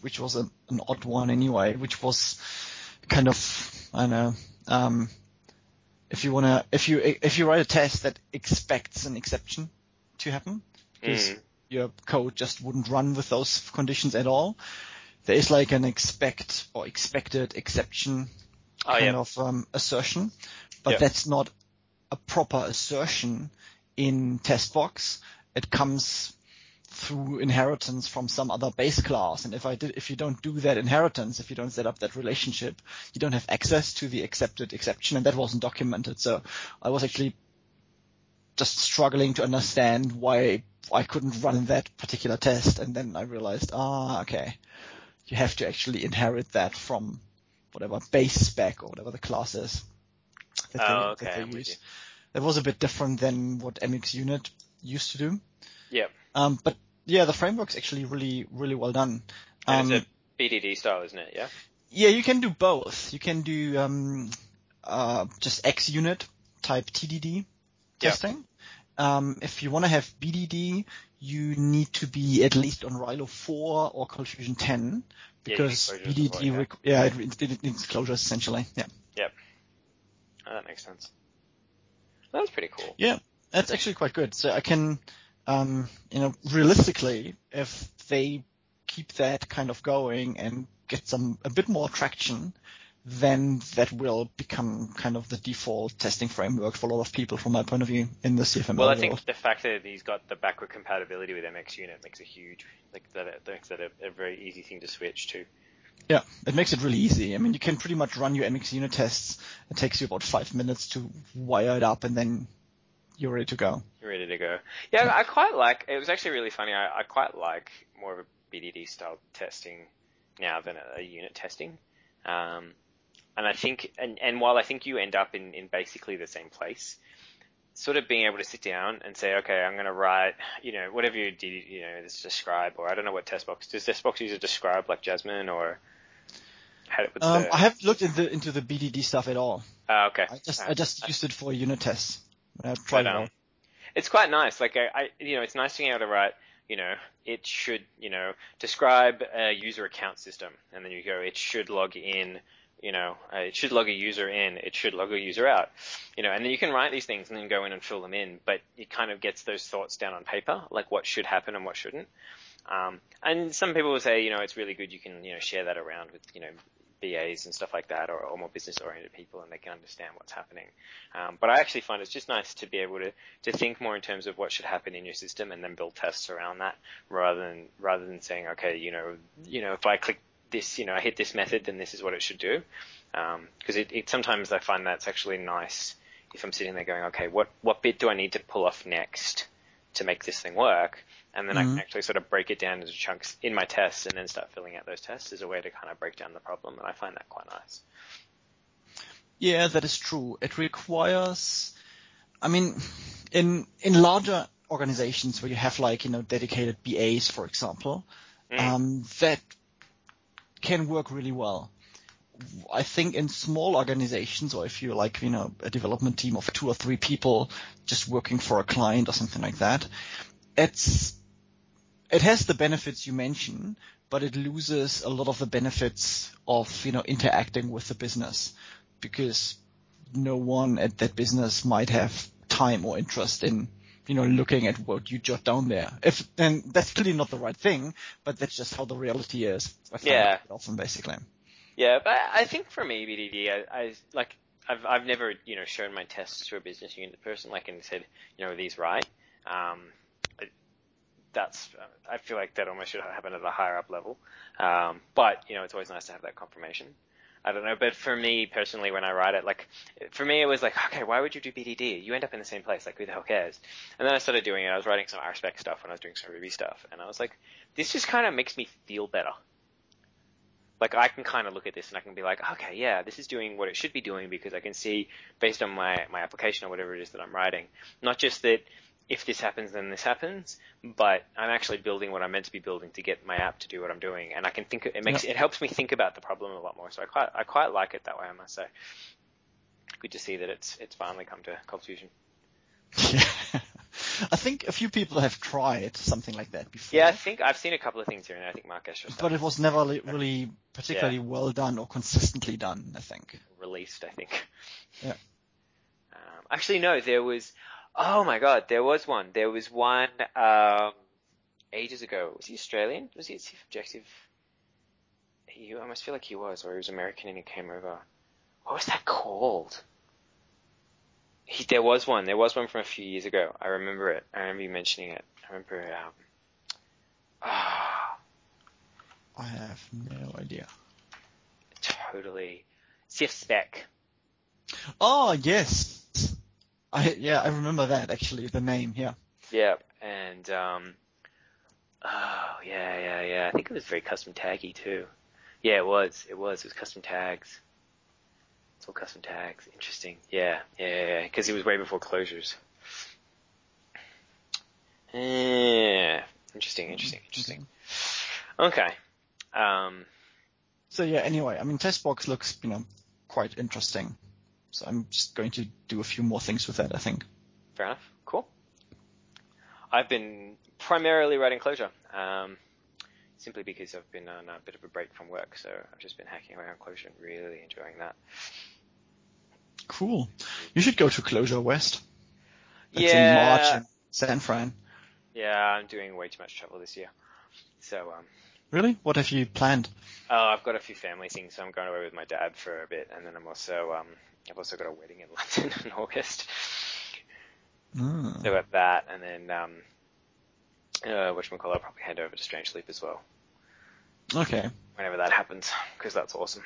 which was a, an odd one anyway, which was kind of, I don't know, um, if you wanna, if you if you write a test that expects an exception to happen, because Mm. your code just wouldn't run with those conditions at all, there is like an expect or expected exception Oh kind yeah. of um, assertion, but Yeah. that's not a proper assertion in testbox. It comes through inheritance from some other base class. And if I did, if you don't do that inheritance, if you don't set up that relationship, you don't have access to the accepted exception, and that wasn't documented. So I was actually just struggling to understand why I couldn't run that particular test, and then I realized, ah, okay, you have to actually inherit that from whatever base spec or whatever the class is that Oh, they, okay, that they use. That was a bit different than what MX Unit used to do. Yep. Um, but yeah, the framework's actually really, really well done. And Um, it's a BDD style, isn't it? Yeah. yeah, you can do both. You can do um, uh, just X unit type TDD Yeah. testing. Um, if you want to have BDD, you need to be at least on Railo 4 or ColdFusion 10 Yeah, you need because closures BDD, before, yeah. yeah, it, it, it needs closures essentially. Yeah, Oh, that makes sense. That's pretty cool. yeah, that's actually quite good. So I can, um, you know, realistically, if they keep that kind of going and get some a bit more traction, then that will become kind of the default testing framework for a lot of people from my point of view in the CFML Well, I world. think the fact that he's got the backward compatibility with MX Unit makes a huge, like that, that makes that a, a very easy thing to switch to. Yeah, it makes it really easy. I mean, you can pretty much run your MX unit tests. It takes you about five minutes to wire it up and then you're ready to go. You're ready to go. Yeah, I quite like. It was actually really funny. I, I quite like more of a BDD style testing now than a, a unit testing. Um, and I think, and, and while I think you end up in, in basically the same place, sort of being able to sit down and say, okay, I'm going to write, you know, whatever you did, you know, this describe, or I don't know what test box, does testbox use a describe like Jasmine, or how it Um, the, I haven't looked into into the BDD stuff at all. oh, okay. I just Uh, I just used it for unit tests. But, tried um, it's quite nice. Like I, I, you know, it's nice being able to write. You know, it should, you know, describe a user account system, and then you go, it should log in. You know, uh, it should log a user in. It should log a user out. You know, and then you can write these things and then go in and fill them in. But it kind of gets those thoughts down on paper, like what should happen and what shouldn't. Um, and some people will say, you know, it's really good. You can, you know, share that around with, you know, BAs and stuff like that, or, or more business-oriented people, and they can understand what's happening. Um, but I actually find it's just nice to be able to, to think more in terms of what should happen in your system, and then build tests around that, rather than rather than saying, okay, you know, you know, if I click this, you know, I hit this method, then this is what it should do. Because it, it sometimes I find that's actually nice if I'm sitting there going, okay, what what bit do I need to pull off next to make this thing work? And then I Mhm. can actually sort of break it down into chunks in my tests, and then start filling out those tests as a way to kind of break down the problem. And I find that quite nice. Yeah, that is true. It requires, I mean, in in larger organizations where you have like you know dedicated BAs, for example, Mm. um, that can work really well. I think in small organizations, or if you're like you know a development team of two or three people just working for a client or something like that, it's it has the benefits you mention, but it loses a lot of the benefits of you know interacting with the business because no one at that business might have time or interest in you know looking at what you jot down there. If and that's clearly not the right thing, but that's just how the reality is. I Yeah. often basically. Yeah, but I think for me, BDD, I, I like I've I've never you know shown my tests to a business unit person like and said you know are these right. Um, that's I feel like that almost should happen at a higher up level. Um, but you know it's always nice to have that confirmation. I don't know, but for me personally, when I write it, like for me it was like, okay, why would you do BDD? You end up in the same place. Like who the hell cares? And then I started doing it. I was writing some RSpec stuff when I was doing some Ruby stuff, and I was like, this just kind of makes me feel better like I can kind of look at this and I can be like, okay, yeah, this is doing what it should be doing because I can see based on my, my application or whatever it is that I'm writing, not just that if this happens, then this happens, but I'm actually building what I'm meant to be building to get my app to do what I'm doing. And I can think, it makes, it helps me think about the problem a lot more. So I quite, I quite like it that way, I must say. Good to see that it's, it's finally come to Cold Fusion. Yeah. I think a few people have tried something like that before. Yeah, I think I've seen a couple of things here and I think Marc Esher But it was never really particularly well done or consistently done, I think. released, I think. Yeah. Um, actually, no, there was. Oh my god, there was one. There was one um, ages ago. Was he Australian? Was he Objective? He, I almost feel like he was, or he was American and he came over. What was that called? He, there was one. There was one from a few years ago. I remember it. I remember you mentioning it. I remember. Um, ah, I have no idea. totally. CF Spec. Oh yes, I yeah I remember that actually the name yeah. Yeah, and um, oh yeah, yeah, yeah. I think it was very custom taggy too. Yeah, it was. It was. It was custom tags. It's all custom tags. Interesting. Yeah, yeah, yeah. Because it was way before closures. Yeah. Interesting. Interesting. Interesting. Okay. Um, So yeah, anyway, I mean, Testbox looks, you know, quite interesting. So I'm just going to do a few more things with that, I think. fair enough. Cool. I've been primarily writing Clojure. Um, simply because I've been on a bit of a break from work, so I've just been hacking away on and really enjoying that. Cool. You should go to Clojure West. That's yeah. in March in San Fran. Yeah, I'm doing way too much travel this year. So, um, Really? What have you planned? oh, I've got a few family things, so I'm going away with my dad for a bit, and then I'm also, um, I've also got a wedding in London in August. Ah, So got that, and then, um, uh, whatchamacallit, I'll probably hand over to Strange Loop as well, okay. whenever that happens, because that's awesome.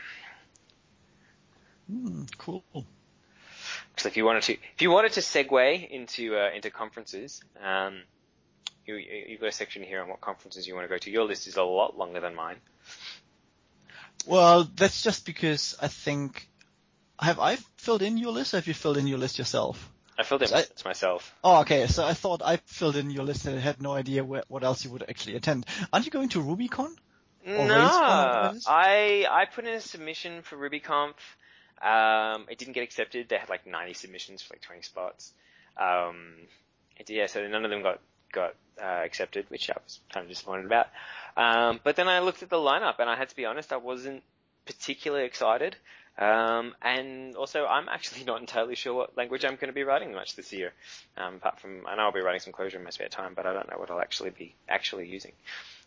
Hmm, cool. So if you wanted to, if you wanted to segue into uh, into conferences, um, you, you- you've got a section here on what conferences you want to go to. Your list is a lot longer than mine. Well, that's just because I think have I filled in your list? Or have you filled in your list yourself? I filled in So I- myself. Oh, okay. So I thought I filled in your list and I had no idea where, what else you would actually attend. Aren't you going to RubyCon? Or No, RailsConf, whatever it is? I I put in a submission for RubyConf. Um, it didn't get accepted. They had like 90 submissions for like 20 spots. Um, it- yeah, so none of them got got uh, accepted, which I was kind of disappointed about. Um, but then I looked at the lineup, and I had to be honest, I wasn't particularly excited. Um, and also, I'm actually not entirely sure what language I'm going to be writing much this year. Um, apart from, I know I'll be writing some Clojure in my spare time, but I don't know what I'll actually be actually using.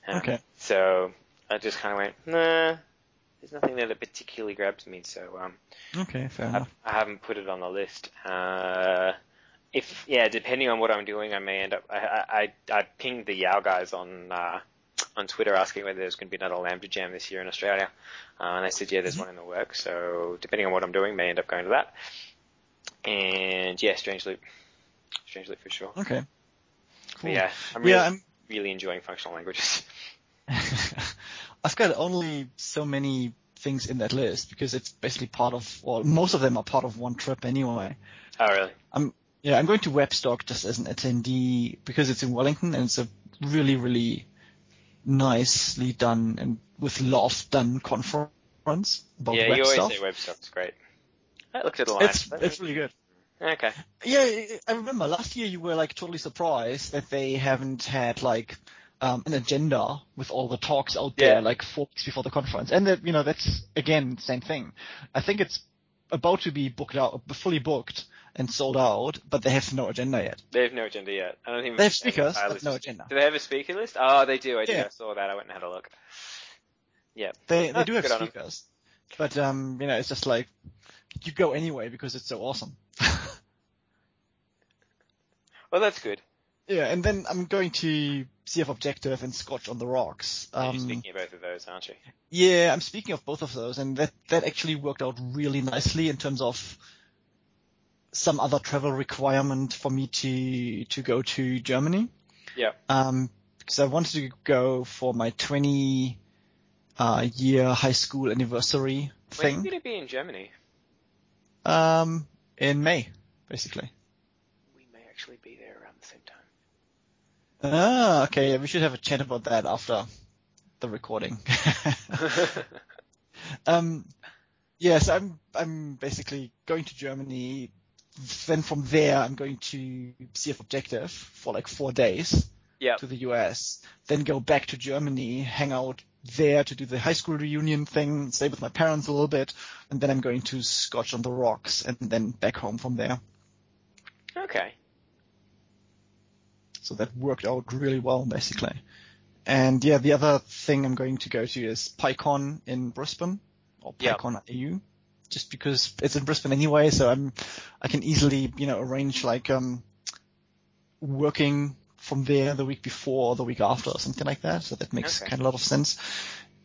Um, Okay. So I just kind of went, nah. There's nothing there that particularly grabs me, so um, Okay, fair I, enough. I haven't put it on the list. Uh, if yeah, depending on what I'm doing, I may end up. I I, I, I pinged the YOW guys on uh, on Twitter asking whether there's going to be another Lambda Jam this year in Australia, uh, and they said yeah, there's one in the works. So depending on what I'm doing, may end up going to that. And yeah, Strange Loop, Strange Loop for sure. Okay. Cool. yeah, I'm really, yeah, I'm really enjoying functional languages. I've got only so many things in that list because it's basically part of, well, most of them are part of one trip anyway. oh really? I'm, yeah, I'm going to Webstock just as an attendee because it's in Wellington and it's a really, really nicely done and with love done conference about yeah, web you always stuff. say Webstock's great. I looked at the line. It's, it's really good. okay. Yeah, I remember last year you were like totally surprised that they haven't had like um, an agenda with all the talks out there Yeah. like four weeks before the conference, and that you know that's again same thing. I think it's about to be booked out, fully booked and sold out, but they have no agenda yet. They have no agenda yet. I don't even. They have speakers, but no agenda. Do they have a speaker list? Oh, they do. I. Yeah. I saw that. I went and had a look. Yeah. They Oh, they do have good on 'em. speakers, but um you know it's just like you go anyway because it's so awesome. Well, that's good. yeah, and then I'm going to CF Objective and Scotch on the Rocks. You're Um, speaking of both of those, aren't you? Yeah, I'm speaking of both of those, and that that actually worked out really nicely in terms of some other travel requirement for me to to go to Germany. Yeah. Um, because I wanted to go for my 20 uh, year high school anniversary When are you thing. going to be in Germany? Um, in May, basically. We may actually be there around the same time. Ah, okay. Yeah, we should have a chat about that after the recording. Um, yes, I'm I'm basically going to Germany. Then from there, I'm going to CF Objective for like four days yeah. to the US. Then go back to Germany, hang out there to do the high school reunion thing, stay with my parents a little bit, and then I'm going to Scotch on the Rocks and then back home from there. Okay. So that worked out really well, basically. And yeah, the other thing I'm going to go to is PyCon in Brisbane or Yeah. PyCon AU, just because it's in Brisbane anyway. So I'm, I can easily, you know, arrange like, um, working from there the week before or the week after or something like that. So that makes Okay. kind of a lot of sense.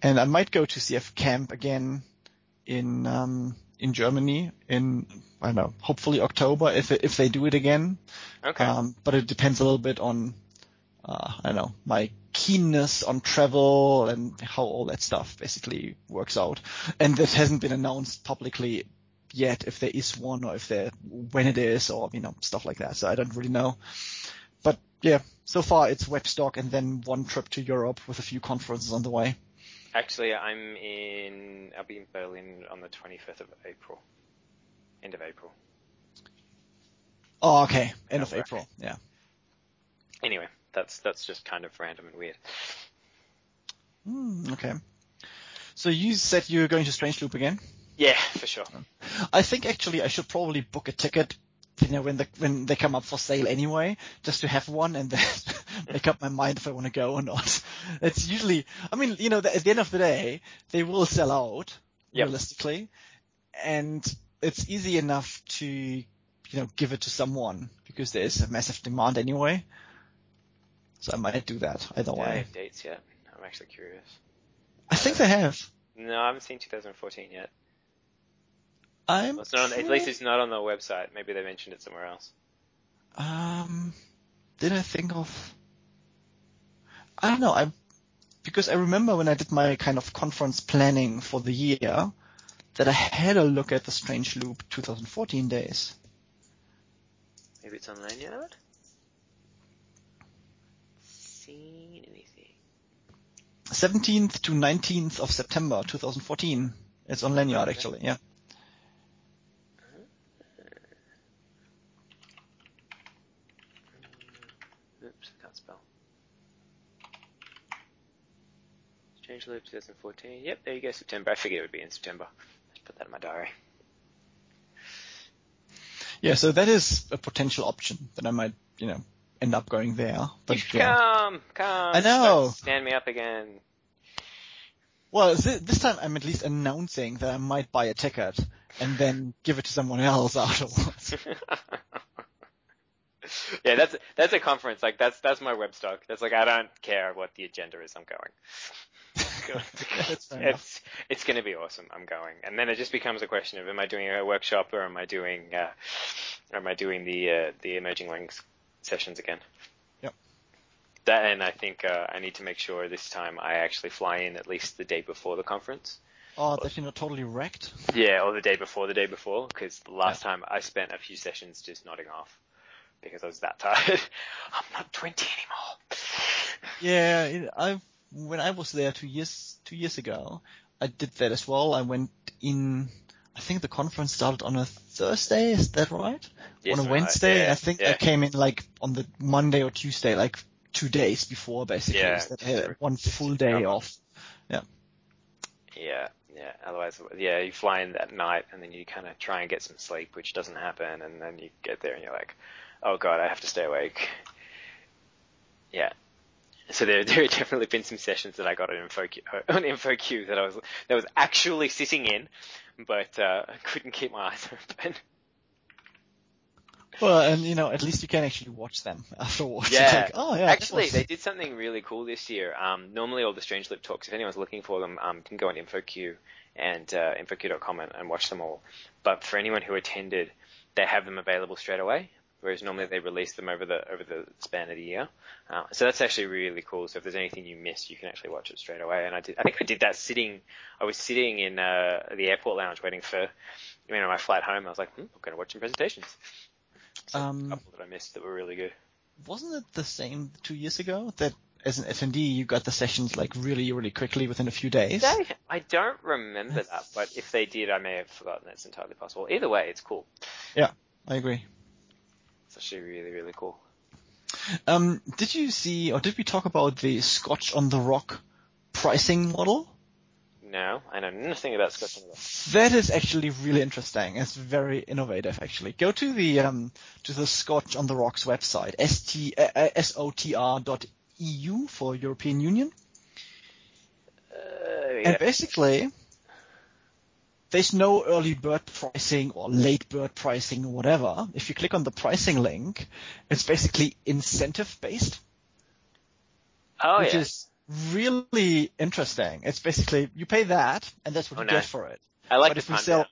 And I might go to CF Camp again in, um, in Germany in, I don't know, hopefully October if, if they do it again. Okay. Um, but it depends a little bit on, uh, I don't know, my keenness on travel and how all that stuff basically works out. And this hasn't been announced publicly yet if there is one or if there, when it is or, you know, stuff like that. So I don't really know. But yeah, so far it's Webstock and then one trip to Europe with a few conferences on the way. Actually, I'm in. I'll be in Berlin on the 25th of April. End of April. Oh, okay. End Oh, of right. April. Yeah. Anyway, that's that's just kind of random and weird. Hmm, okay. So you said you're going to Strange Loop again? Yeah, for sure. I think actually I should probably book a ticket, you know, when the when they come up for sale anyway, just to have one and then make up my mind if I want to go or not. It's usually, I mean, you know, at the end of the day, they will sell out Yep. realistically, and it's easy enough to, you know, give it to someone because there is a massive demand anyway. So I might do that either they way. have dates yet? I'm actually curious. I think they have. No, I haven't seen 2014 yet. I'm Well, it's not on, at least it's not on the website. Maybe they mentioned it somewhere else. Um, did I think of? I don't know. I because I remember when I did my kind of conference planning for the year that I had a look at the Strange Loop 2014 days. Maybe it's on Lanyrd? Seen anything? 17th to 19th of September 2014. It's on Lanyrd Okay. actually. Yeah. Oops, I can't spell. Strange Loop 2014. Yep, there you go, September. I figured it would be in September. Let's put that in my diary. Yeah. So that is a potential option that I might, you know, end up going there. But yeah. come, come. I know. Stand me up again. Well, thi- this time I'm at least announcing that I might buy a ticket and then give it to someone else afterwards. yeah, that's that's a conference. Like that's that's my web stock. That's like I don't care what the agenda is. I'm going. That's fair enough. it's it's going to be awesome. I'm going, and then it just becomes a question of am I doing a workshop or am I doing uh, or am I doing the uh, the emerging links sessions again? Yep. That and I think uh, I need to make sure this time I actually fly in at least the day before the conference. Oh, that you're not totally wrecked. Yeah, or the day before the day before, because the last time I spent a few sessions just nodding off because I was that tired. I'm not 20 anymore. Yeah, it, I when I was there two years two years ago, I did that as well. I went in. I think the conference started on a Thursday. Is that right? Yes, on a right, Wednesday. yeah, I think yeah. I came in like on the Monday or Tuesday, like two days before, basically. Yeah, so one full day off. Yeah, yeah. Yeah. Otherwise, yeah, you fly in that night and then you kind of try and get some sleep, which doesn't happen, and then you get there and you're like, oh god, I have to stay awake. Yeah. So there, there have definitely been some sessions that I got on InfoQ, on InfoQ that I was, that was actually sitting in, but uh, I couldn't keep my eyes open. Well, and you know, at least you can actually watch them afterwards. Yeah. Like, oh yeah. Actually, they did something really cool this year. Um, normally, all the Strange Loop talks, if anyone's looking for them, um, can go on InfoQ and uh, InfoQ.com and, and watch them all. But for anyone who attended, they have them available straight away. Whereas normally they release them over the over the span of the year, uh, so that's actually really cool. So if there's anything you missed, you can actually watch it straight away. And I did, I think I did that sitting. I was sitting in uh, the airport lounge waiting for, you know, my flight home. I was like, hmm, I'm going to watch some presentations. So Um, a couple that I missed that were really good. wasn't it the same two years ago that as an attendee you got the sessions like really really quickly within a few days? They, I don't remember that, but if they did, I may have forgotten. That's entirely possible. Either way, it's cool. Yeah, I agree. It's actually really, really cool. Um, did you see or did we talk about the Scotch on the Rock pricing model? No, I know nothing about Scotch on the Rock. That is actually really interesting. It's very innovative, actually. Go to the um, to the Scotch on the Rocks website, st uh, sotr dot eu for European Union, Uh, and basically there's no early bird pricing or late bird pricing or whatever. If you click on the pricing link, it's basically incentive based, oh which yeah. is really interesting. It's basically you pay that, and that's what Oh, you nice. get for it. I like but if sell-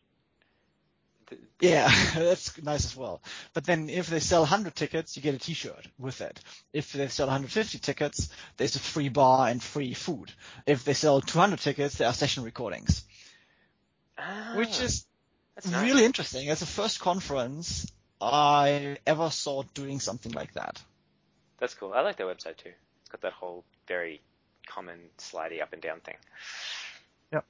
Yeah, that's nice as well. But then if they sell 100 tickets, you get a t-shirt with it. If they sell 150 tickets, there's a free bar and free food. If they sell 200 tickets, there are session recordings, Ah, which is that's nice. really interesting. It's the first conference I ever saw doing something like that. That's cool. I like their website too. It's got that whole very common slidey up and down thing. Yep.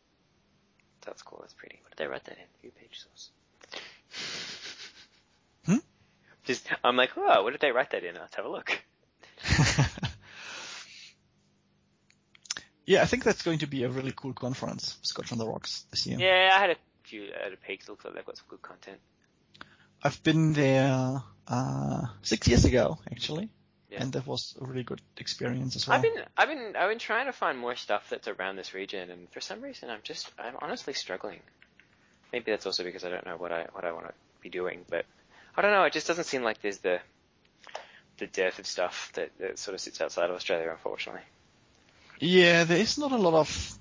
That's cool. That's pretty. What did they write that in? View page source. Hmm? Just, I'm like, oh, what did they write that in? Let's have a look. yeah, I think that's going to be a really cool conference, Scotch on the Rocks this year. Yeah, I had a few, had a peek. It looks like they've got some good content. I've been there uh, six years ago, actually, Yeah. and that was a really good experience as well. I've been, I've been, I've been trying to find more stuff that's around this region, and for some reason, I'm just, I'm honestly struggling. Maybe that's also because I don't know what I, what I want to be doing, but I don't know. It just doesn't seem like there's the, the dearth of stuff that, that sort of sits outside of Australia, unfortunately. Yeah, there is not a lot of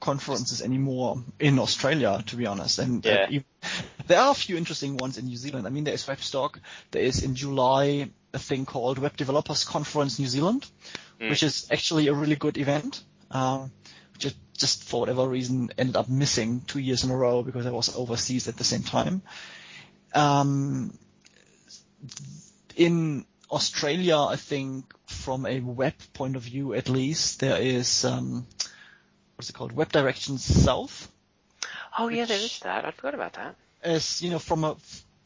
conferences anymore in Australia, to be honest. And uh, Yeah. there are a few interesting ones in New Zealand. I mean, there is WebStock. There is in July a thing called Web Developers Conference New Zealand, Mm. which is actually a really good event. Um, just, just for whatever reason ended up missing two years in a row because I was overseas at the same time. Um, in Australia, I think from a web point of view, at least, there is um, what's it called? Web Directions South. Oh yeah, there is that. I forgot about that. As you know, from a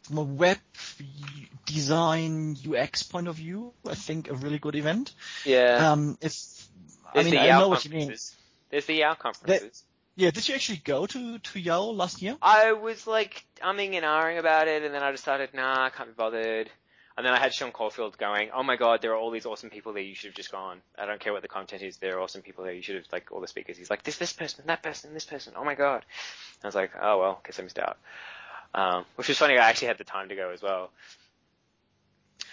from a web design UX point of view, I think a really good event. Yeah. Um, it's I mean I know what you mean. There's the YOW conferences. Yeah, did you actually go to to YOW last year? I was like umming and ahhing about it, and then I decided, nah, I can't be bothered. And then I had Sean Corfield going, oh my god, there are all these awesome people there, you should have just gone. I don't care what the content is, there are awesome people there, you should have, like, all the speakers. He's like, this, this person, that person, this person, oh my god. I was like, oh well, guess I missed out. Um, which was funny, I actually had the time to go as well.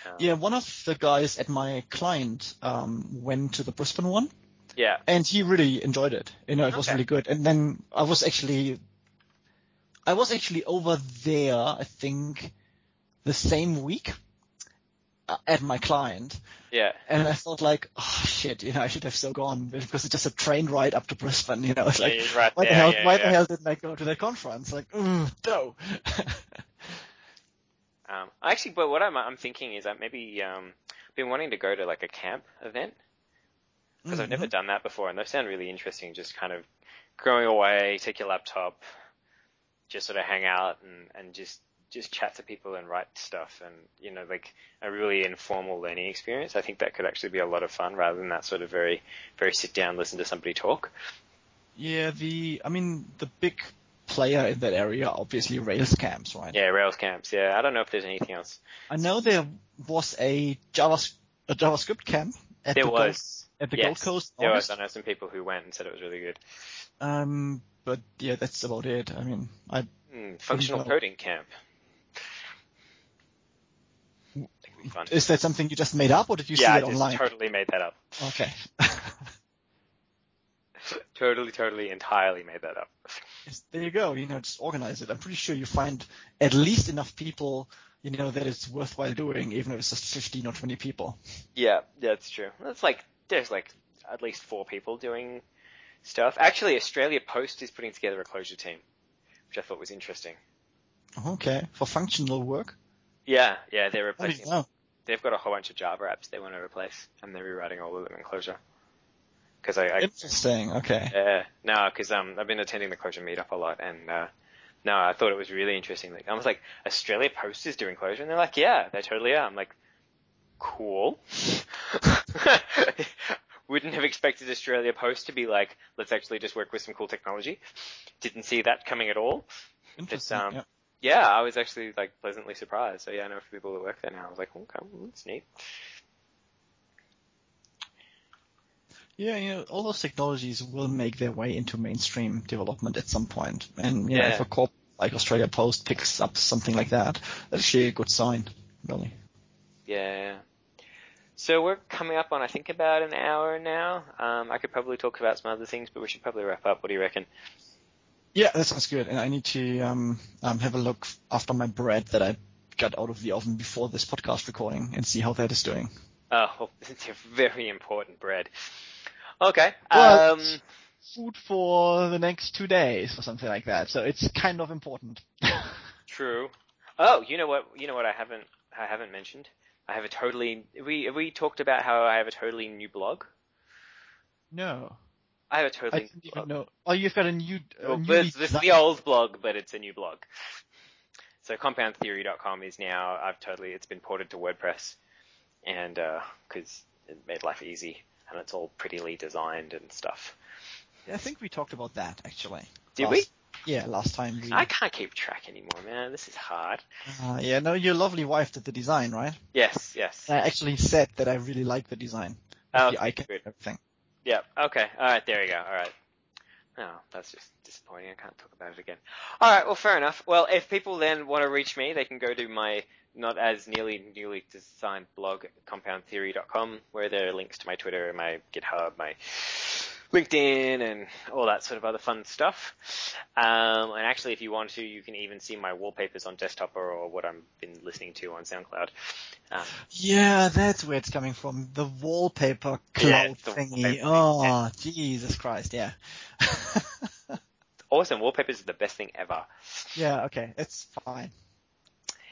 Um, Yeah, one of the guys at my client um, went to the Brisbane one. Yeah. and he really enjoyed it. You know, it was really good. And then I was actually, I was actually over there. I think the same week at my client, Yeah. and I thought like, oh shit, you know, I should have so gone because it's just a train ride up to Brisbane. You know, it's like, Yeah, right why the hell, yeah, why yeah. the hell didn't I go to that conference? Like, mm, no. Um, actually, but what I'm, I'm thinking is that maybe, um, I've been wanting to go to like a camp event. because I've never Mhm. done that before, and those sound really interesting. Just kind of going away, take your laptop, just sort of hang out and and just just chat to people and write stuff, and you know, like a really informal learning experience. I think that could actually be a lot of fun rather than that sort of very very sit down, listen to somebody talk. Yeah, the, I mean, the big player in that area, obviously Rails camps, right? Yeah, Rails camps. Yeah, I don't know if there's anything else. I know there was a JavaScript, a JavaScript camp at There the Gold, was. at the yes, Gold Coast. There was. I know some people who went and said it was really good. Um, but yeah, that's about it. I mean, I Hmm, functional coding camp. That could be fun. is that something you just made up, or did you yeah, see I it online? totally made that up. Okay. totally, totally, entirely made that up. Yes, there you go. You know, just organize it. I'm pretty sure you find at least enough people, you know, that it's worthwhile doing, even if it's just 15 or 20 people. Yeah, that's true. That's like there's like at least four people doing stuff. Actually, Australia Post is putting together a Clojure team, which I thought was interesting. Okay, for functional work. Yeah, yeah, they're replacing. know. They've got a whole bunch of Java apps they want to replace, and they're rewriting all of them in Clojure. Because I, I Interesting. Okay. Yeah, no, because um, I've been attending the Clojure meetup a lot, and uh, no, I thought it was really interesting. Like, I was like, Australia Post is doing Clojure, and they're like, yeah, they totally are. I'm like, cool. wouldn't have expected Australia Post to be like, let's actually just work with some cool technology. Didn't see that coming at all. Interesting. um, yeah. Yeah, I was actually like pleasantly surprised. So yeah, I know a few people that work there now. I was like, okay, well, that's neat. Yeah, you know, all those technologies will make their way into mainstream development at some point. And you know, Yeah. if a corp like Australia Post picks up something like that, that's actually a good sign, really. Yeah. So we're coming up on I think about an hour now. Um, I could probably talk about some other things, but we should probably wrap up. What do you reckon? Yeah, that sounds good. And I need to um, um, have a look after my bread that I got out of the oven before this podcast recording and see how that is doing. Oh, it's a very important bread. Okay. Well, um, Food for the next two days or something like that. So it's kind of important. true. Oh, you know what? You know what? I haven't. I haven't mentioned. I have a totally. We have we talked about how I have a totally new blog. no, I have a I totally didn't new even blog. know. Oh, you've got a new. A Well, newly this, this is the old blog, but it's a new blog. So compoundtheory.com is now, I've totally, it's been ported to WordPress and, uh 'cause it made life easy and it's all prettily designed and stuff. I think we talked about that actually. Did last, we? Yeah, last time we. I can't keep track anymore, man. This is hard. Uh, yeah, no, your lovely wife did the design, right? Yes, yes. I actually said that I really like the design. Oh, the icon good. and everything. Yeah, okay. Alright, there you go. Alright. Oh, that's just disappointing. I can't talk about it again. Alright, well fair enough. Well, if people then want to reach me, they can go to my not as nearly newly designed blog, compoundtheory.com, where there are links to my Twitter, my GitHub, my LinkedIn, and all that sort of other fun stuff. Um, and actually, if you want to, you can even see my wallpapers on desktop or, or what I've been listening to on SoundCloud. Um, Yeah, that's where it's coming from. The wallpaper cloud Yeah, the thingy. wallpaper Oh, Jesus Christ, yeah. awesome. Wallpapers are the best thing ever. yeah, okay, it's fine.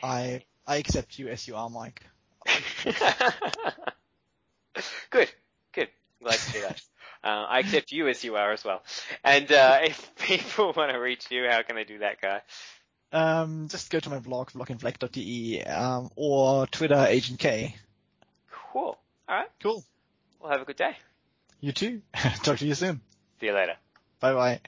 I I accept you as you are, Mike. good, good. Glad to hear that. Uh, I accept you as you are as well. And uh, if people want to reach you, how can they do that, guy? Um, just go to my blog, blockandfleck.de, um, or Twitter, Agent K. Cool. All right. Cool. Well, have a good day. You too. Talk to you soon. See you later. Bye bye.